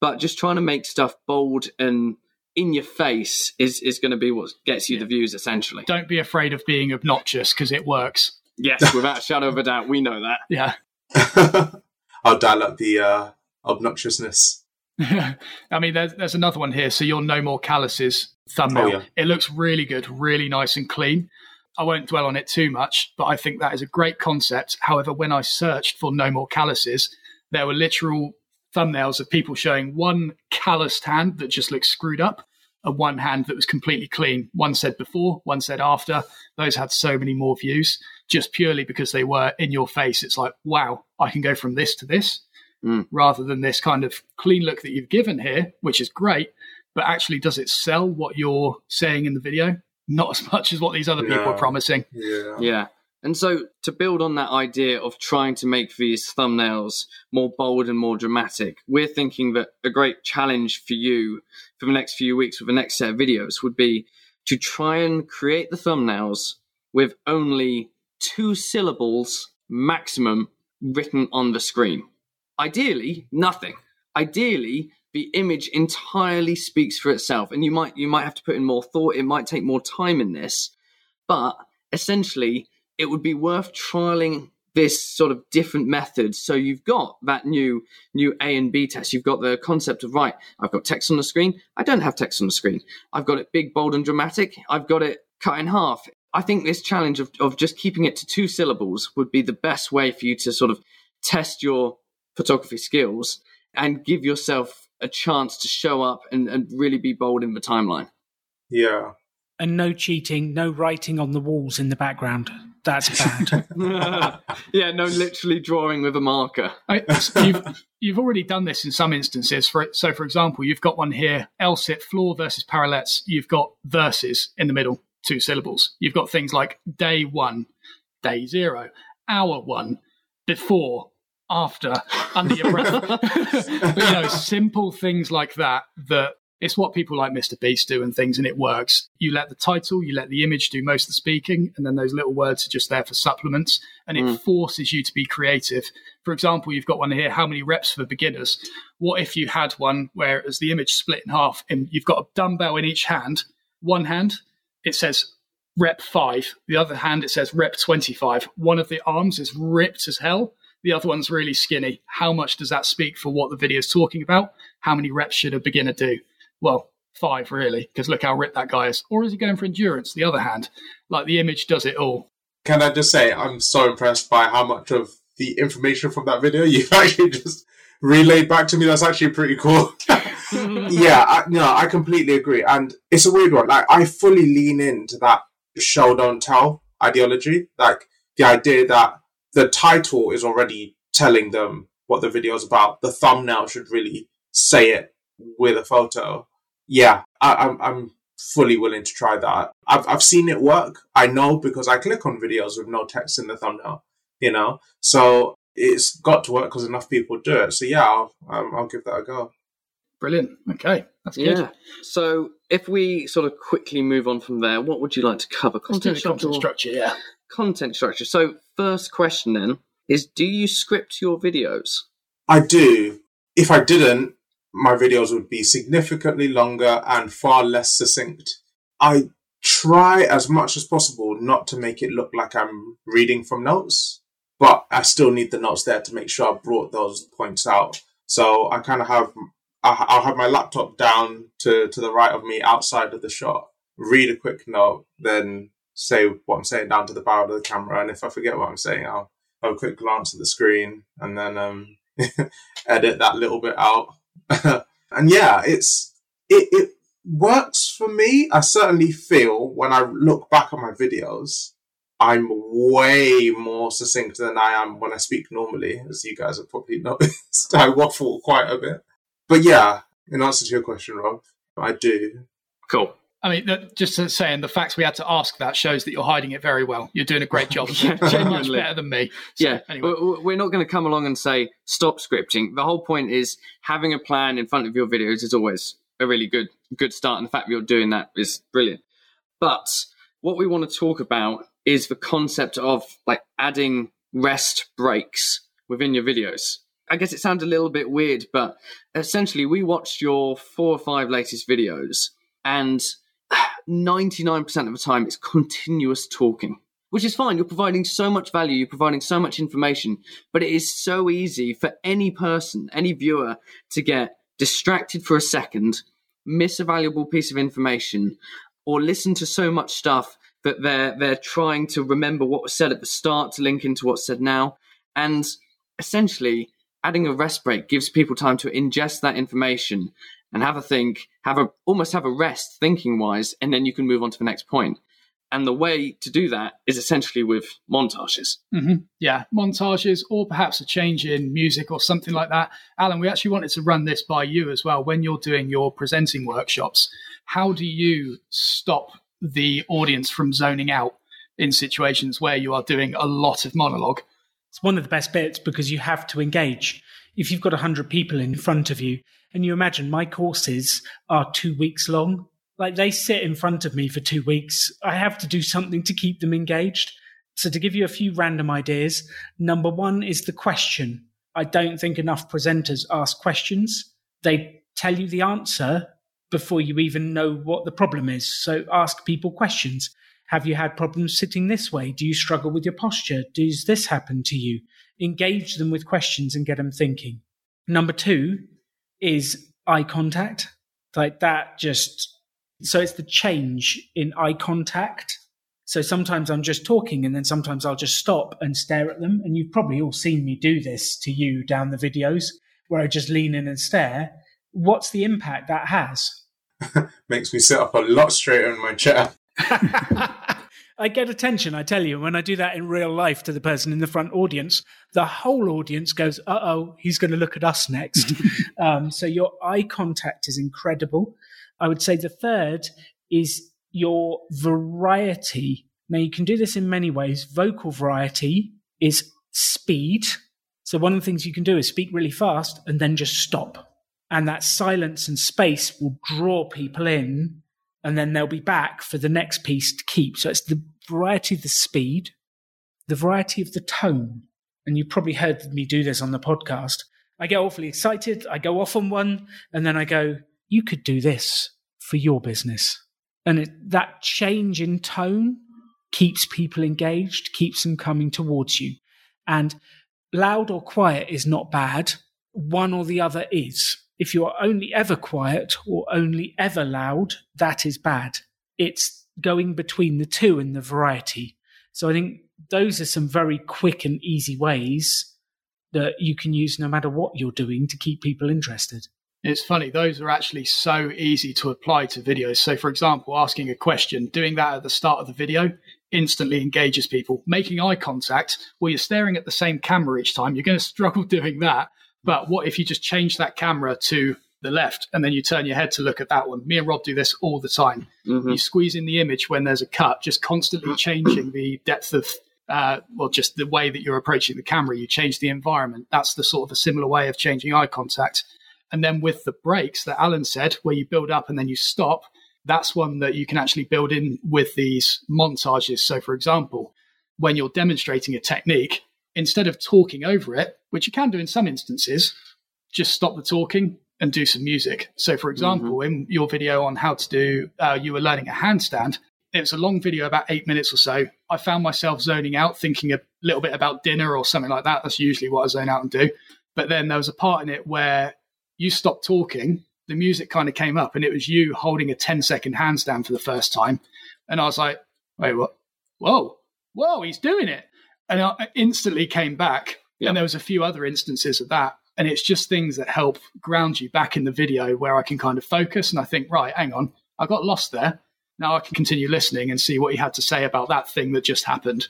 But just trying to make stuff bold and in your face is is going to be what gets you yeah. the views essentially. Don't be afraid of being obnoxious because it works. Yes, without a shadow of a doubt, we know that. Yeah. I'll dial up the uh, obnoxiousness. I mean, there's, there's another one here. So your No More Calluses thumbnail. Oh, yeah. It looks really good, really nice and clean. I won't dwell on it too much, but I think that is a great concept. However, when I searched for No More Calluses, there were literal thumbnails of people showing one calloused hand that just looks screwed up and one hand that was completely clean. One said before, one said after. Those had so many more views just purely because they were in your face. It's like, wow, I can go from this to this mm. rather than this kind of clean look that you've given here, which is great. But actually, does it sell what you're saying in the video? Not as much as what these other people are promising. Yeah. Yeah. And so, to build on that idea of trying to make these thumbnails more bold and more dramatic, we're thinking that a great challenge for you for the next few weeks with the next set of videos would be to try and create the thumbnails with only two syllables maximum written on the screen. Ideally, nothing. Ideally, the image entirely speaks for itself and you might you might have to put in more thought it might take more time in this but essentially it would be worth trialing this sort of different methods. So you've got that new new A and B test. You've got the concept of right. I've got text on the screen. I don't have text on the screen. I've got it big, bold, and dramatic. I've got it cut in half. I think this challenge of, of just keeping it to two syllables would be the best way for you to sort of test your photography skills and give yourself a chance to show up and, and really be bold in the timeline. Yeah. And no cheating, no writing on the walls in the background. That's bad. yeah, no, literally drawing with a marker. I, you've, you've already done this in some instances. For so, for example, you've got one here: L sit floor versus parallettes. You've got verses in the middle, two syllables. You've got things like day one, day zero, hour one, before, after, under your breath. but, you know, simple things like that that It's what people like Mr. Beast do and things, and it works. You let the title, you let the image do most of the speaking, and then those little words are just there for supplements, and it mm. forces you to be creative. For example, you've got one here, how many reps for beginners? What if you had one where as the image split in half and you've got a dumbbell in each hand, one hand, it says rep five, the other hand, it says rep 25. One of the arms is ripped as hell the other one's really skinny. How much does that speak for what the video is talking about? How many reps should a beginner do? Well, five really, because look how ripped that guy is. Or is he going for endurance? The other hand, like the image does it all. Can I just say I'm so impressed by how much of the information from that video you've actually just relayed back to me. That's actually pretty cool. yeah, I, no, I completely agree, and it's a weird one. Like I fully lean into that show don't tell ideology, like the idea that the title is already telling them what the video is about. The thumbnail should really say it with a photo. Yeah, I, am I'm, I'm fully willing to try that. I've I've seen it work. I know because I click on videos with no text in the thumbnail. You know, so it's got to work because enough people do it. So yeah, I'll um, I'll give that a go. Brilliant. Okay, that's good. Yeah. So if we sort of quickly move on from there, what would you like to cover? Content, content structure. Yeah content structure. So, first question then is do you script your videos? I do. If I didn't, my videos would be significantly longer and far less succinct. I try as much as possible not to make it look like I'm reading from notes, but I still need the notes there to make sure I brought those points out. So I kind of have, I'll have my laptop down to, to the right of me outside of the shot, read a quick note, then say what I'm saying down to the barrel of the camera, and if I forget what I'm saying, I'll have a quick glance at the screen and then um, edit that little bit out. and yeah, it's it it works for me. I certainly feel when I look back on my videos, I'm way more succinct than I am when I speak normally, as you guys have probably noticed. I waffle quite a bit. But yeah, in answer to your question, Rob, I do. Cool. I mean, just saying the facts we had to ask that shows that you're hiding it very well. You're doing a great job. Genuinely better than me. So, yeah. Anyway. We're not going to come along and say stop scripting. The whole point is having a plan in front of your videos is always a really good good start, and the fact that you're doing that is brilliant. But what we want to talk about is the concept of like adding rest breaks within your videos. I guess it sounds a little bit weird, but essentially, we watched your four or five latest videos and 99% of the time it's continuous talking, which is fine. You're providing so much value, you're providing so much information, but it is so easy for any person, any viewer to get distracted for a second, miss a valuable piece of information, or listen to so much stuff that they're they're trying to remember what was said at the start to link into what's said now. And essentially, adding a rest break gives people time to ingest that information and have a think, have a almost have a rest thinking wise, and then you can move on to the next point. And the way to do that is essentially with montages. Mm-hmm. Yeah, montages, or perhaps a change in music or something like that. Alan, we actually wanted to run this by you as well. When you're doing your presenting workshops, how do you stop the audience from zoning out in situations where you are doing a lot of monologue? It's one of the best bits because you have to engage. If you've got 100 people in front of you, and you imagine my courses are two weeks long. Like they sit in front of me for two weeks. I have to do something to keep them engaged. So, to give you a few random ideas, number one is the question. I don't think enough presenters ask questions. They tell you the answer before you even know what the problem is. So, ask people questions. Have you had problems sitting this way? Do you struggle with your posture? Does this happen to you? Engage them with questions and get them thinking. Number two is eye contact. Like that just so it's the change in eye contact. So sometimes I'm just talking and then sometimes I'll just stop and stare at them. And you've probably all seen me do this to you down the videos where I just lean in and stare. What's the impact that has? Makes me sit up a lot straighter in my chair. I get attention, I tell you. When I do that in real life to the person in the front audience, the whole audience goes, uh oh, he's going to look at us next. um, so your eye contact is incredible. I would say the third is your variety. Now, you can do this in many ways. Vocal variety is speed. So, one of the things you can do is speak really fast and then just stop And that silence and space will draw people in, and then they'll be back for the next piece to keep. So it's the variety of the speed, the variety of the tone. And you probably heard me do this on the podcast. I get awfully excited. I go off on one, and then I go, You could do this for your business. And it, that change in tone keeps people engaged, keeps them coming towards you. And loud or quiet is not bad. One or the other is. If you are only ever quiet or only ever loud, that is bad. It's going between the two and the variety. So I think those are some very quick and easy ways that you can use no matter what you're doing to keep people interested. It's funny, those are actually so easy to apply to videos. So, for example, asking a question, doing that at the start of the video instantly engages people. Making eye contact, well, you're staring at the same camera each time, you're going to struggle doing that. But what if you just change that camera to the left and then you turn your head to look at that one? Me and Rob do this all the time. Mm-hmm. You squeeze in the image when there's a cut, just constantly changing the depth of uh, well, just the way that you're approaching the camera, you change the environment. That's the sort of a similar way of changing eye contact. And then with the breaks that Alan said, where you build up and then you stop, that's one that you can actually build in with these montages. So, for example, when you're demonstrating a technique, instead of talking over it, which you can do in some instances, just stop the talking and do some music. So, for example, mm-hmm. in your video on how to do, uh, you were learning a handstand. It was a long video, about eight minutes or so. I found myself zoning out, thinking a little bit about dinner or something like that. That's usually what I zone out and do. But then there was a part in it where you stopped talking, the music kind of came up, and it was you holding a 10 second handstand for the first time. And I was like, wait, what? Whoa, whoa, he's doing it. And I instantly came back. Yeah. And there was a few other instances of that. And it's just things that help ground you back in the video where I can kind of focus and I think, right, hang on, I got lost there. Now I can continue listening and see what he had to say about that thing that just happened.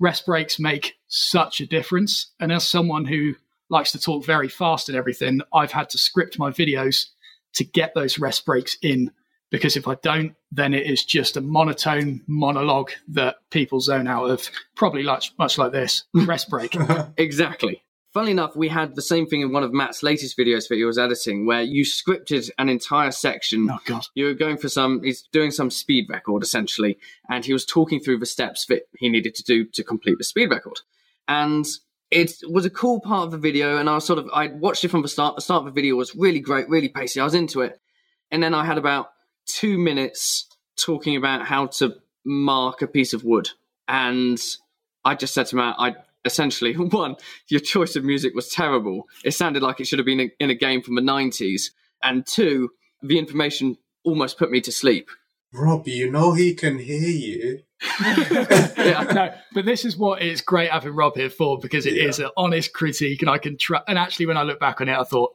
Rest breaks make such a difference. And as someone who likes to talk very fast and everything, I've had to script my videos to get those rest breaks in because if I don't, then it is just a monotone monologue that people zone out of, probably much, much like this rest break. exactly. Funnily enough, we had the same thing in one of Matt's latest videos that he was editing, where you scripted an entire section. Oh God! You were going for some. He's doing some speed record essentially, and he was talking through the steps that he needed to do to complete the speed record. And it was a cool part of the video, and I was sort of I watched it from the start. The start of the video was really great, really pacey. I was into it, and then I had about two minutes talking about how to mark a piece of wood, and I just said to Matt, I essentially one, your choice of music was terrible. It sounded like it should have been in a game from the nineties, and two, the information almost put me to sleep. Rob, you know he can hear you. yeah, no, but this is what it's great having Rob here for because it yeah. is an honest critique, and I can try. And actually, when I look back on it, I thought,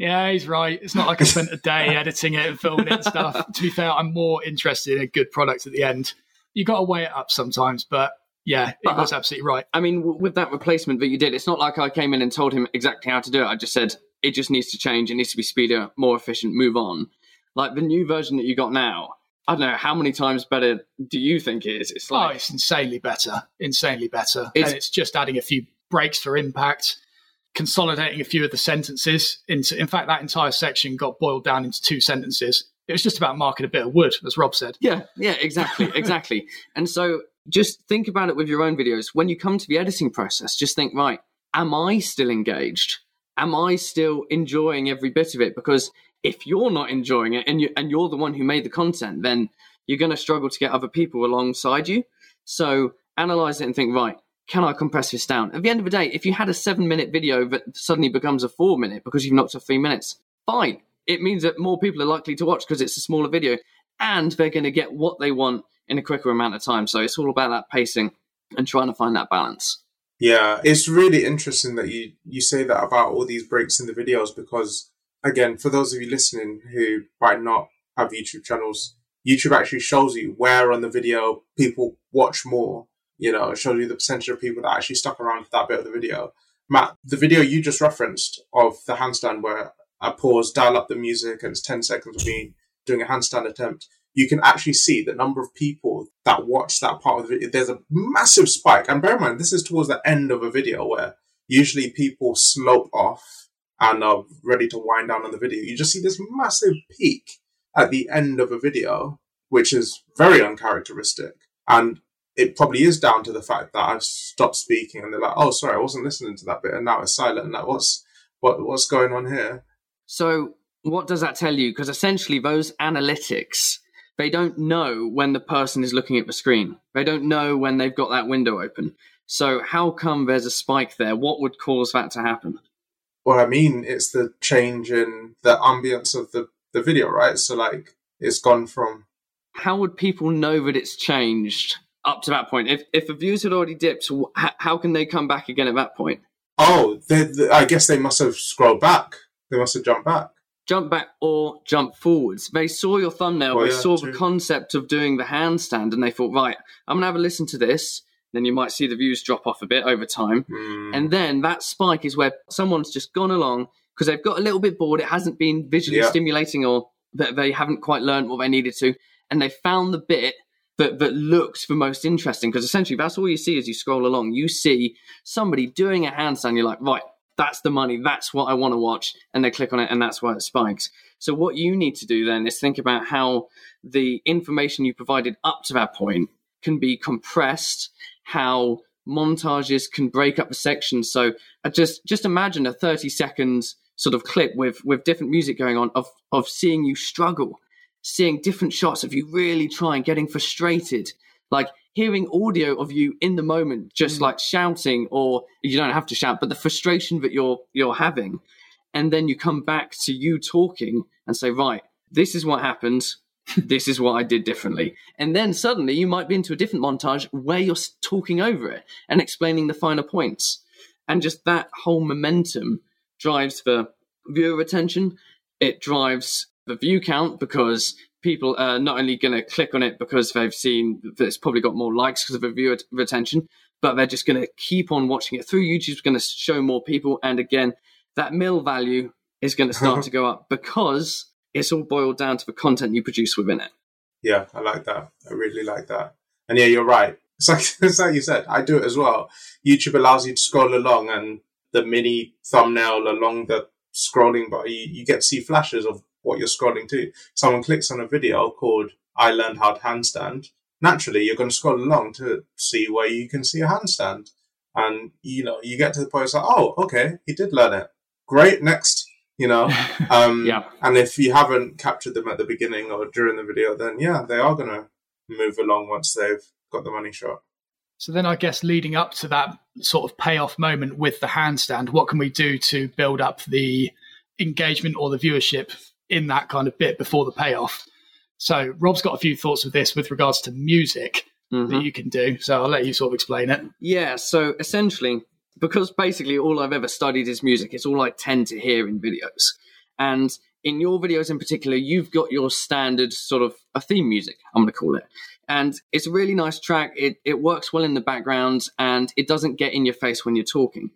yeah, he's right. It's not like I spent a day editing it and filming it and stuff. to be fair, I'm more interested in a good product at the end. You got to weigh it up sometimes, but yeah, it uh, was absolutely right. I mean, with that replacement that you did, it's not like I came in and told him exactly how to do it. I just said it just needs to change. It needs to be speedier, more efficient. Move on. Like the new version that you got now I don't know how many times better do you think it is? It's oh, like oh, it's insanely better, insanely better, it's, and it's just adding a few breaks for impact, consolidating a few of the sentences into. In fact, that entire section got boiled down into two sentences. It was just about marking a bit of wood, as Rob said. Yeah, yeah, exactly, exactly. and so just think about it with your own videos. When you come to the editing process, just think, right, am I still engaged? Am I still enjoying every bit of it? Because if you're not enjoying it and you and you're the one who made the content, then you're going to struggle to get other people alongside you. So analyze it and think, right, can I compress this down? At the end of the day, if you had a seven minute video that suddenly becomes a four minute because you've knocked off three minutes, fine. It means that more people are likely to watch because it's a smaller video and they're going to get what they want in a quicker amount of time. So it's all about that pacing and trying to find that balance. Yeah, it's really interesting that you, you say that about all these breaks in the videos because again, for those of you listening who might not have YouTube channels, YouTube actually shows you where on the video people watch more. You know, it shows you the percentage of people that actually stuck around for that bit of the video. Matt, the video you just referenced of the handstand where I pause, dial up the music, and it's 10 seconds of me doing a handstand attempt, you can actually see the number of people that watch that part of the video. There's a massive spike. And bear in mind, this is towards the end of a video where usually people slope off and are ready to wind down on the video, you just see this massive peak at the end of a video, which is very uncharacteristic. And it probably is down to the fact that I've stopped speaking and they're like, oh, sorry, I wasn't listening to that bit. And now it's silent. And like, what's, what, what's going on here? So, what does that tell you? Because essentially, those analytics, they don't know when the person is looking at the screen. They don't know when they've got that window open. So, how come there's a spike there? What would cause that to happen? Well, I mean, it's the change in the ambience of the, the video, right? So, like, it's gone from. How would people know that it's changed up to that point? If if the views had already dipped, how can they come back again at that point? Oh, they, they, I guess they must have scrolled back. They must have jumped back. Jump back or jump forwards. They saw your thumbnail. Well, they yeah, saw true. the concept of doing the handstand, and they thought, right, I'm gonna have a listen to this. Then you might see the views drop off a bit over time, mm. and then that spike is where someone's just gone along because they've got a little bit bored. It hasn't been visually yeah. stimulating, or that they haven't quite learned what they needed to, and they found the bit that that looks the most interesting because essentially that's all you see as you scroll along. You see somebody doing a handstand. You're like, right, that's the money. That's what I want to watch, and they click on it, and that's why it spikes. So what you need to do then is think about how the information you provided up to that point can be compressed. How montages can break up a section. So uh, just just imagine a 30 seconds sort of clip with with different music going on of of seeing you struggle seeing different shots of you really trying, getting frustrated, like hearing audio of you in the moment, just mm. like shouting, or you don't have to shout, but the frustration that you're you're having, and then you come back to you talking and say, right, this is what happened. this is what I did differently. And then suddenly you might be into a different montage where you're talking over it and explaining the finer points. And just that whole momentum drives the viewer attention. It drives the view count because people are not only going to click on it because they've seen that it's probably got more likes because of the viewer retention, but they're just going to keep on watching it through. YouTube's going to show more people. And again, that mil value is going to start to go up because it's all boiled down to the content you produce within it. Yeah, I like that. I really like that. And yeah, you're right. It's like, it's like you said, I do it as well. YouTube allows you to scroll along and the mini thumbnail along the scrolling bar, you, you get to see flashes of what you're scrolling to. Someone clicks on a video called I learned how to handstand. Naturally, you're going to scroll along to see where you can see a handstand. And, you know, you get to the point, it's like, oh, okay, he did learn it. Great, next, you know. Um, yeah. And if you haven't captured them at the beginning or during the video, then yeah, they are going to move along once they've got the money shot. So then I guess leading up to that sort of payoff moment with the handstand, what can we do to build up the engagement or the viewership in that kind of bit before the payoff. So Rob's got a few thoughts with this with regards to music mm-hmm. that you can do. So I'll let you sort of explain it. Yeah. So essentially, because basically all I've ever studied is music, it's all I tend to hear in videos. And in your videos in particular, you've got your standard sort of a theme music, I'm going to call it. And it's a really nice track. It, it works well in the background and it doesn't get in your face when you're talking.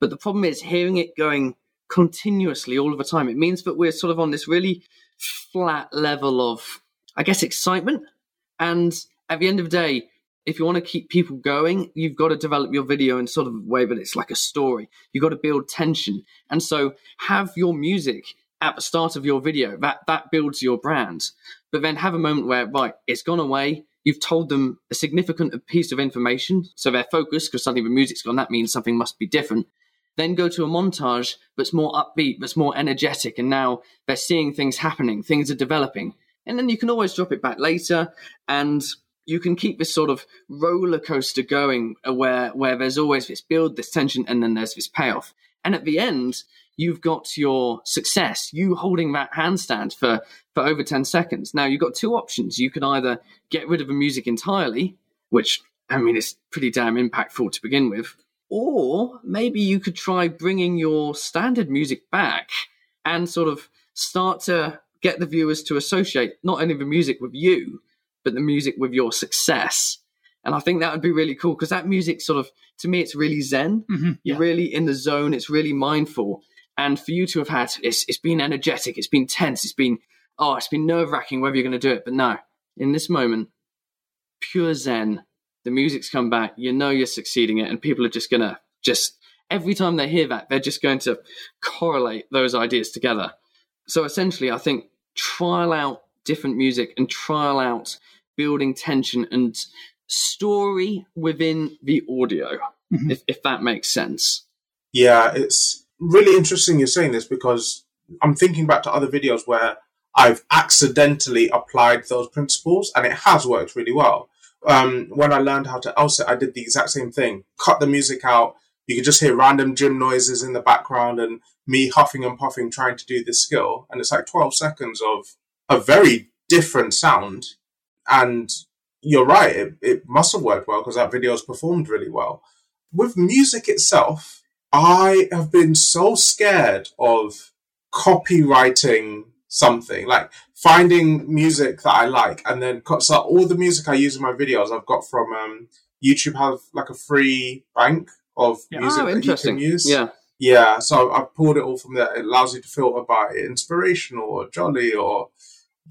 But the problem is hearing it going continuously all of the time. It means that we're sort of on this really flat level of, I guess, excitement. And at the end of the day, if you want to keep people going, you've got to develop your video in sort of a way that it's like a story. You've got to build tension. And so have your music at the start of your video. That that builds your brand. But then have a moment where, right, it's gone away. You've told them a significant piece of information. So they're focused because suddenly the music's gone. That means something must be different then go to a montage that's more upbeat, that's more energetic, and now they're seeing things happening, things are developing. And then you can always drop it back later, and you can keep this sort of roller coaster going uh, where, where there's always this build, this tension, and then there's this payoff. And at the end, you've got your success, you holding that handstand for, for over 10 seconds. Now, you've got two options. You can either get rid of the music entirely, which, I mean, it's pretty damn impactful to begin with, or maybe you could try bringing your standard music back and sort of start to get the viewers to associate not only the music with you, but the music with your success. And I think that would be really cool because that music sort of, to me, it's really zen. Mm-hmm, yeah. You're really in the zone. It's really mindful. And for you to have had, it's, it's been energetic. It's been tense. It's been, oh, it's been nerve wracking whether you're going to do it. But no, in this moment, pure zen, the music's come back, you know you're succeeding it, and people are just gonna just every time they hear that, they're just going to correlate those ideas together. So essentially, I think trial out different music and trial out building tension and story within the audio, mm-hmm. if, if that makes sense. Yeah, it's really interesting you're saying this because I'm thinking back to other videos where I've accidentally applied those principles and it has worked really well. Um, when I learned how to L sit, I did the exact same thing. Cut the music out. You could just hear random gym noises in the background and me huffing and puffing trying to do this skill. And it's like 12 seconds of a very different sound. And you're right, it, it must have worked well because that video has performed really well. With music itself, I have been so scared of copywriting something like finding music that I like and then so all the music I use in my videos I've got from um, YouTube have like a free bank of yeah. music oh, that you can use. Yeah. Yeah, so I pulled it all from there. It allows you to filter by inspirational or jolly or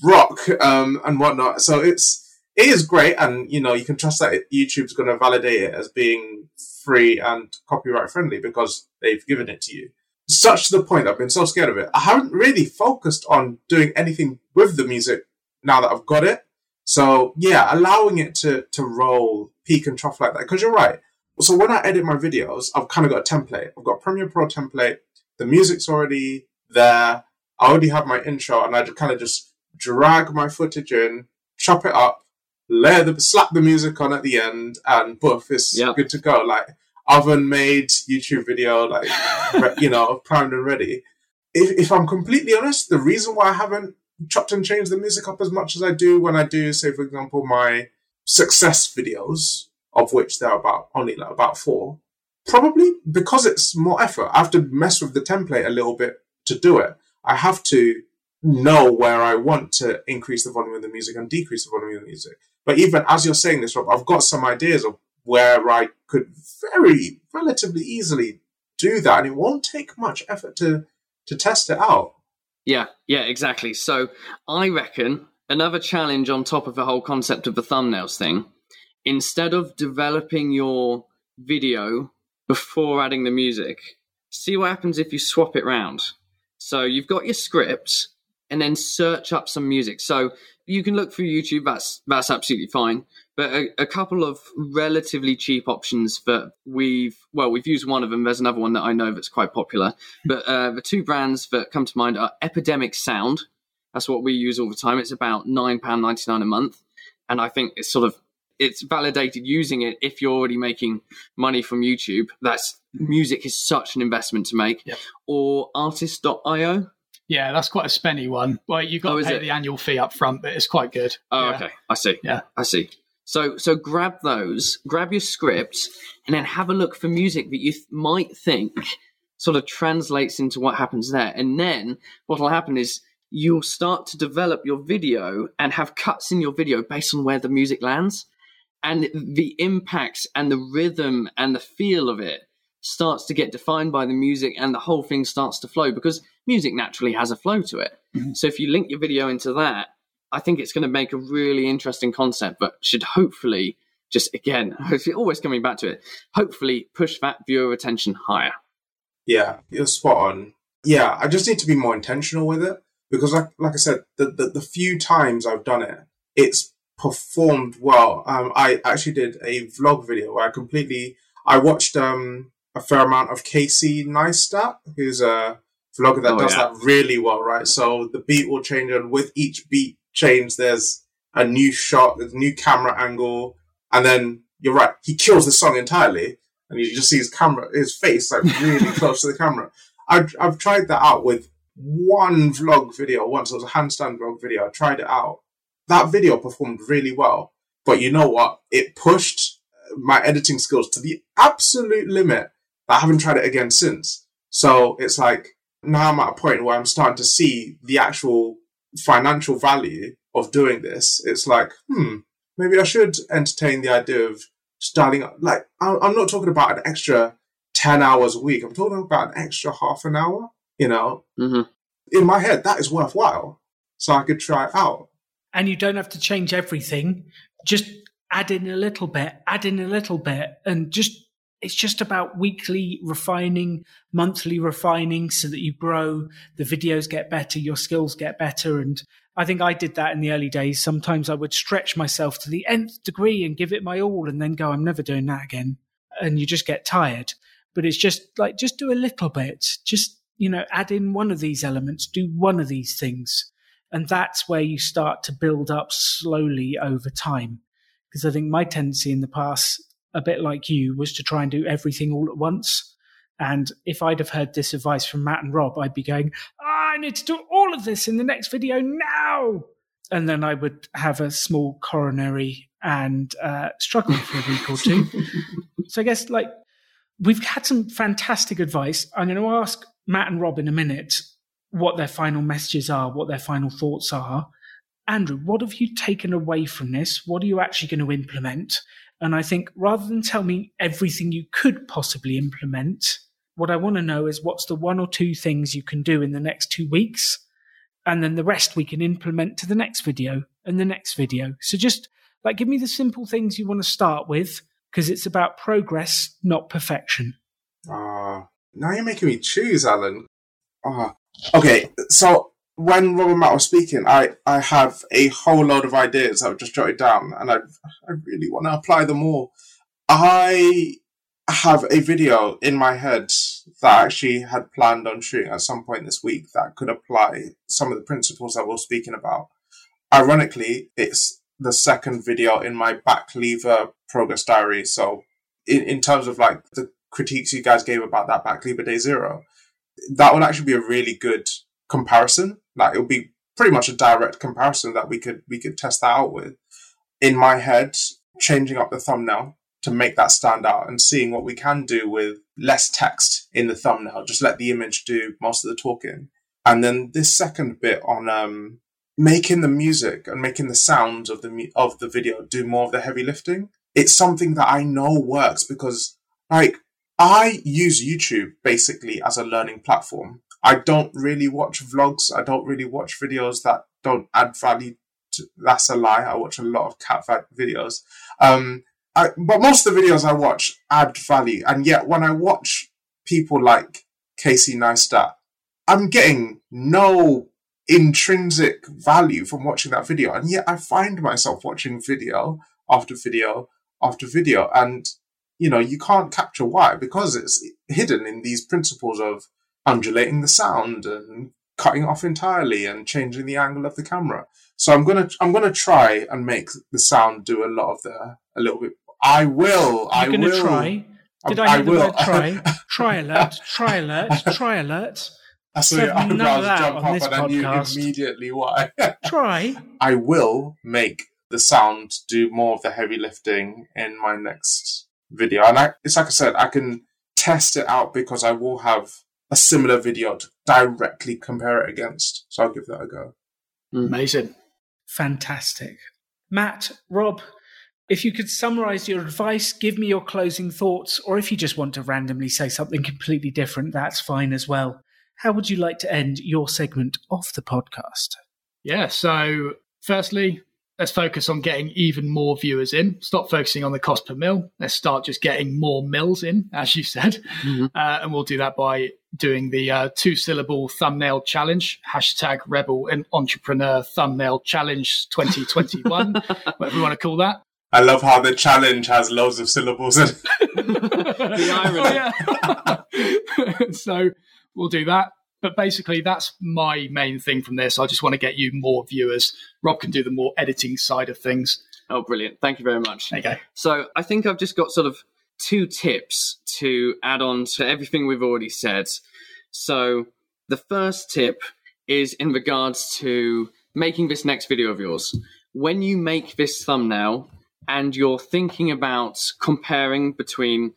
rock um, and whatnot. So it's it is great, and you know you can trust that YouTube's going to validate it as being free and copyright friendly because they've given it to you. Such to the point I've been so scared of it. I haven't really focused on doing anything with the music now that I've got it. So yeah, allowing it to to roll peak and trough like that. Because you're right. So when I edit my videos, I've kind of got a template. I've got Premiere Pro template. The music's already there. I already have my intro, and I just kind of just drag my footage in, chop it up, layer the slap the music on at the end, and boof, it's yep. good to go. Like oven made YouTube video, like you know, primed and ready. If if I'm completely honest, the reason why I haven't chopped and changed the music up as much as I do when I do, say, for example, my success videos, of which there are about only like about four, probably because it's more effort. I have to mess with the template a little bit to do it. I have to know where I want to increase the volume of the music and decrease the volume of the music. But even as you're saying this, Rob, I've got some ideas of where I could very relatively easily do that, and it won't take much effort to to test it out. Yeah, yeah, exactly. So I reckon another challenge on top of the whole concept of the thumbnails thing, instead of developing your video before adding the music, see what happens if you swap it round. So you've got your script and then search up some music. So you can look through YouTube. That's that's absolutely fine. But a, a, couple of relatively cheap options that we've well we've used one of them. There's another one that I know that's quite popular. But uh, the two brands that come to mind are Epidemic Sound. That's what we use all the time. It's about nine pound ninety nine a month, and I think it's sort of it's validated using it if you're already making money from YouTube. That's music is such an investment to make. Yep. Or Artlist.io yeah, that's quite a spenny one. Well, you've got oh, to pay it? the annual fee up front, but it's quite good. Oh, yeah. okay. I see. Yeah. I see. So, so grab those, grab your scripts, and then have a look for music that you th- might think sort of translates into what happens there. And then what will happen is you'll start to develop your video and have cuts in your video based on where the music lands. And the impacts and the rhythm and the feel of it starts to get defined by the music and the whole thing starts to flow because music naturally has a flow to it. Mm-hmm. So if you link your video into that, I think it's going to make a really interesting concept, but should hopefully just again, always coming back to it, hopefully push that viewer attention higher. Yeah, you're spot on. Yeah, I just need to be more intentional with it because, like, like I said, the, the, the few times I've done it, it's performed well. Um, I actually did a vlog video where I completely I watched um a fair amount of Casey Neistat, who's a vlogger that oh, does yeah. that really well, right? So the beat will change, and with each beat change, there's a new shot, there's a new camera angle, and then you're right, he kills the song entirely, and you just see his camera, his face like really close to the camera. I've, I've tried that out with one vlog video once. It was a handstand vlog video. I tried it out. That video performed really well, but you know what? It pushed my editing skills to the absolute limit I haven't tried it again since. So it's like now I'm at a point where I'm starting to see the actual financial value of doing this. It's like, hmm, maybe I should entertain the idea of starting up. Like, I'm not talking about an extra 10 hours a week. I'm talking about an extra half an hour, you know? Mm-hmm. In my head, that is worthwhile. So I could try it out. And you don't have to change everything. Just add in a little bit, add in a little bit, and just it's just about weekly refining, monthly refining so that you grow, the videos get better, your skills get better. And I think I did that in the early days. Sometimes I would stretch myself to the nth degree and give it my all and then go, I'm never doing that again. And you just get tired. But it's just like, just do a little bit. Just, you know, add in one of these elements, do one of these things. And that's where you start to build up slowly over time. Because I think my tendency in the past a bit like you, was to try and do everything all at once. And if I'd have heard this advice from Matt and Rob, I'd be going, oh, I need to do all of this in the next video now. And then I would have a small coronary and uh, struggle for a week or two. so I guess like we've had some fantastic advice. I'm going to ask Matt and Rob in a minute what their final messages are, what their final thoughts are. Andrew, what have you taken away from this? What are you actually going to implement? And I think rather than tell me everything you could possibly implement, what I want to know is what's the one or two things you can do in the next two weeks. And then the rest we can implement to the next video and the next video. So just like give me the simple things you want to start with because it's about progress, not perfection. Ah, uh, now you're making me choose, Alan. Ah, uh, okay. So when Robert Matt was speaking, I, I have a whole load of ideas I've just jotted down, and I I really want to apply them all. I have a video in my head that I actually had planned on shooting at some point this week that could apply some of the principles that we're speaking about. Ironically, it's the second video in my back lever progress diary. So, in, in terms of like the critiques you guys gave about that back lever day zero, that would actually be a really good comparison. Like it would be pretty much a direct comparison that we could we could test that out with. In my head, changing up the thumbnail to make that stand out and seeing what we can do with less text in the thumbnail. Just let the image do most of the talking. And then this second bit on um, making the music and making the sounds of the of the video do more of the heavy lifting. It's something that I know works because like I use YouTube basically as a learning platform. I don't really watch vlogs. I don't really watch videos that don't add value. To, that's a lie. I watch a lot of cat videos. Um, I, but most of the videos I watch add value. And yet when I watch people like Casey Neistat, I'm getting no intrinsic value from watching that video. And yet I find myself watching video after video after video. And, you know, you can't capture why because it's hidden in these principles of undulating the sound and cutting off entirely and changing the angle of the camera. So I'm gonna I'm gonna try and make the sound do a lot of the a little bit. I will. You're I gonna will. try. Did I, I hear the word try? try alert! Try alert! Try alert! I saw your eyebrows jump up, and I knew immediately why. try. I will make the sound do more of the heavy lifting in my next video, and I, it's like I said, I can test it out because I will have a similar video to directly compare it against. So I'll give that a go. Hmm. Amazing. Fantastic. Matt, Rob, if you could summarize your advice, give me your closing thoughts, or if you just want to randomly say something completely different, that's fine as well. How would you like to end your segment of the podcast? Yeah, so firstly, let's focus on getting even more viewers in. Stop focusing on the cost per mil. Let's start just getting more mils in, as you said. Mm-hmm. Uh, and we'll do that by doing the uh, two syllable thumbnail challenge, hashtag rebel and entrepreneur thumbnail challenge 2021, whatever you want to call that. I love how the challenge has loads of syllables. the irony. Oh, yeah. so we'll do that but basically that's my main thing from this. I just want to get you more viewers. Rob can do the more editing side of things. Oh, brilliant. Thank you very much. Go. So I think I've just got sort of two tips to add on to everything we've already said. So the first tip is in regards to making this next video of yours. When you make this thumbnail and you're thinking about comparing between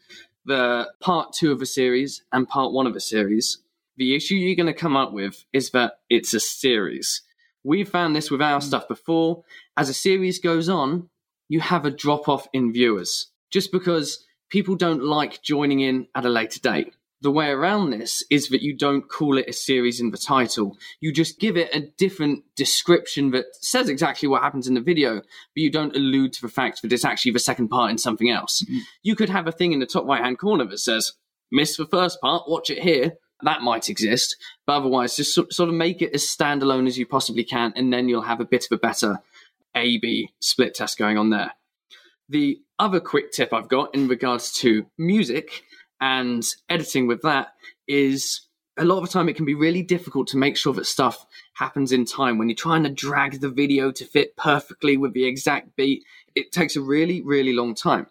the part two of a series and part one of a series, the issue you're going to come up with is that it's a series. We've found this with our hmm. stuff before. As a series goes on, you have a drop off in viewers just because people don't like joining in at a later date. the way around this is that you don't call it a series in the title. You just give it a different description that says exactly what happens in the video, but you don't allude to the fact that it's actually the second part in something else. Mm-hmm. You could have a thing in the top right hand corner that says, miss the first part, watch it here. That might exist, but otherwise, just sort of make it as standalone as you possibly can, and then you'll have a bit of a better A B split test going on there. The other quick tip I've got in regards to music and editing with that is a lot of the time it can be really difficult to make sure that stuff happens in time when you're trying to drag the video to fit perfectly with the exact beat it takes a really really long time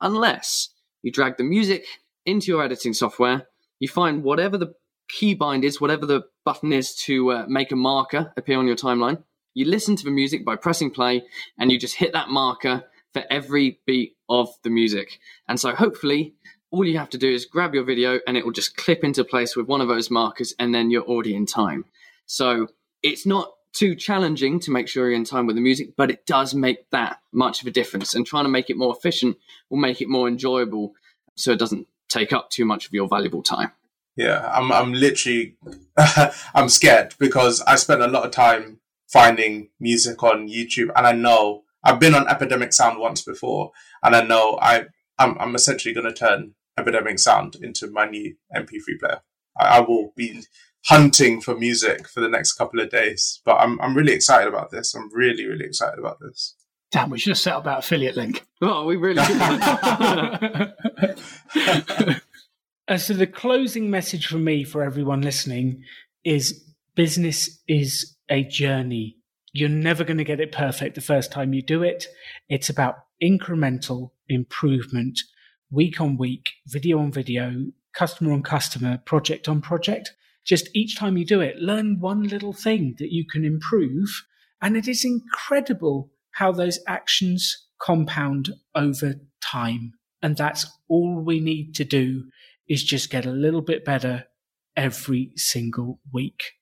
unless you drag the music into your editing software you find whatever the keybind is whatever the button is to uh, make a marker appear on your timeline you listen to the music by pressing play and you just hit that marker for every beat of the music and so hopefully all you have to do is grab your video and it will just clip into place with one of those markers and then you're already in time. So it's not too challenging to make sure you're in time with the music, but it does make that much of a difference. And trying to make it more efficient will make it more enjoyable so it doesn't take up too much of your valuable time. Yeah, I'm I'm literally I'm scared because I spent a lot of time finding music on YouTube and I know I've been on Epidemic Sound once before and I know I I'm I'm essentially going to turn Epidemic Sound into my new MP3 player. I, I, will be hunting for music for the next couple of days, but I'm I'm really excited about this. I'm really really excited about this. Damn, we should have set up that affiliate link. Oh, we really uh, so the closing message from me for everyone listening is business is a journey. You're never going to get it perfect the first time you do it. It's about incremental improvement week on week, video on video, customer on customer, project on project. Just each time you do it, learn one little thing that you can improve. And it is incredible how those actions compound over time. And that's all we need to do is just get a little bit better every single week.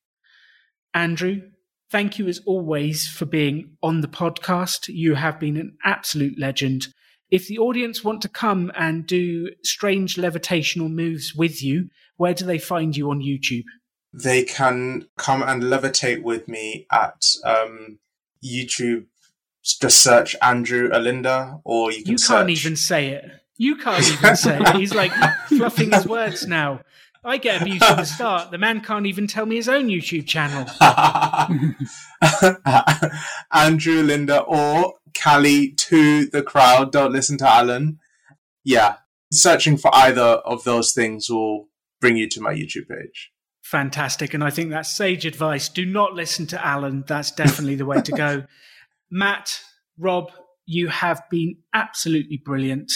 Andrew, thank you as always for being on the podcast. You have been an absolute legend if the audience want to come and do strange levitational moves with you, where do they find you on YouTube? They can come and levitate with me at um, YouTube. Just search Andrew Alinda, or you can. You can't even say it. You can't even say it. He's like fluffing his words now. I get abused at the start. The man can't even tell me his own YouTube channel. Andrew, Linda, or Callie to the crowd. Don't listen to Alan. Yeah, searching for either of those things will bring you to my YouTube page. Fantastic. And I think that's sage advice. Do not listen to Alan. That's definitely the way to go. Matt, Rob, you have been absolutely brilliant.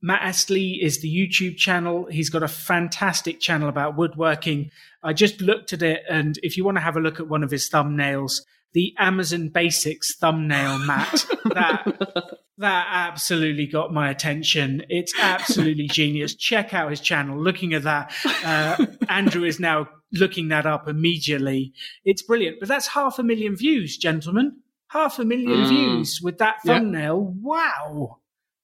Matt Estlea is the YouTube channel. He's got a fantastic channel about woodworking. I just looked at it, and if you want to have a look at one of his thumbnails, the Amazon Basics thumbnail, Matt, that that absolutely got my attention. It's absolutely genius. Check out his channel. Looking at that, uh, Andrew is now looking that up immediately. It's brilliant. But that's half a million views, gentlemen. Half a million mm. views with that thumbnail. Wow.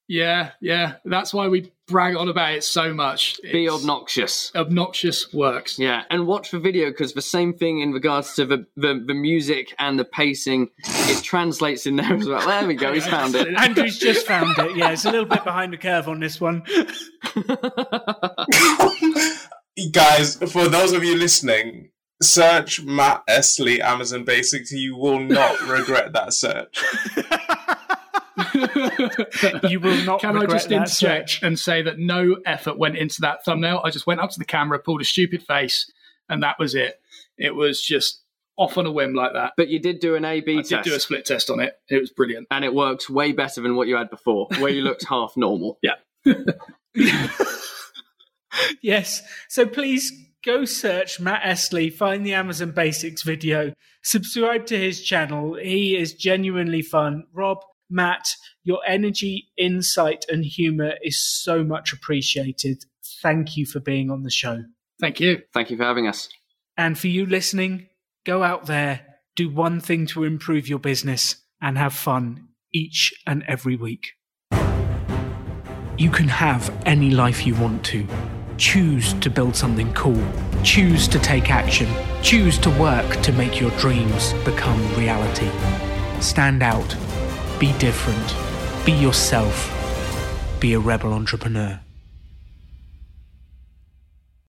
Yeah, yeah. That's why we brag on about it so much. It's Be obnoxious. Obnoxious works. Yeah, and watch the video because the same thing in regards to the, the, the music and the pacing, it translates in there as well. There we go. He's found it. Andrew's just found it. Yeah, it's a little bit behind the curve on this one. Guys, for those of you listening, search Matt Estlea Amazon Basics. You will not regret that search. you will not. Can I just interject and say that no effort went into that thumbnail? I just went up to the camera, pulled a stupid face, and that was it. It was just off on a whim like that. But you did do an A/B test. did do a split test on it. It was brilliant, and it worked way better than what you had before, where you looked half normal. Yeah. yes. So please go search Matt Estlea, find the Amazon Basics video, subscribe to his channel. He is genuinely fun. Rob, Matt, your energy, insight, and humor is so much appreciated. Thank you for being on the show. Thank you. Thank you for having us. And for you listening, go out there, do one thing to improve your business, and have fun each and every week. You can have any life you want to Choose to build something cool. Choose to take action. Choose to work to make your dreams become reality. Stand out. Be different. Be yourself. Be a rebel entrepreneur.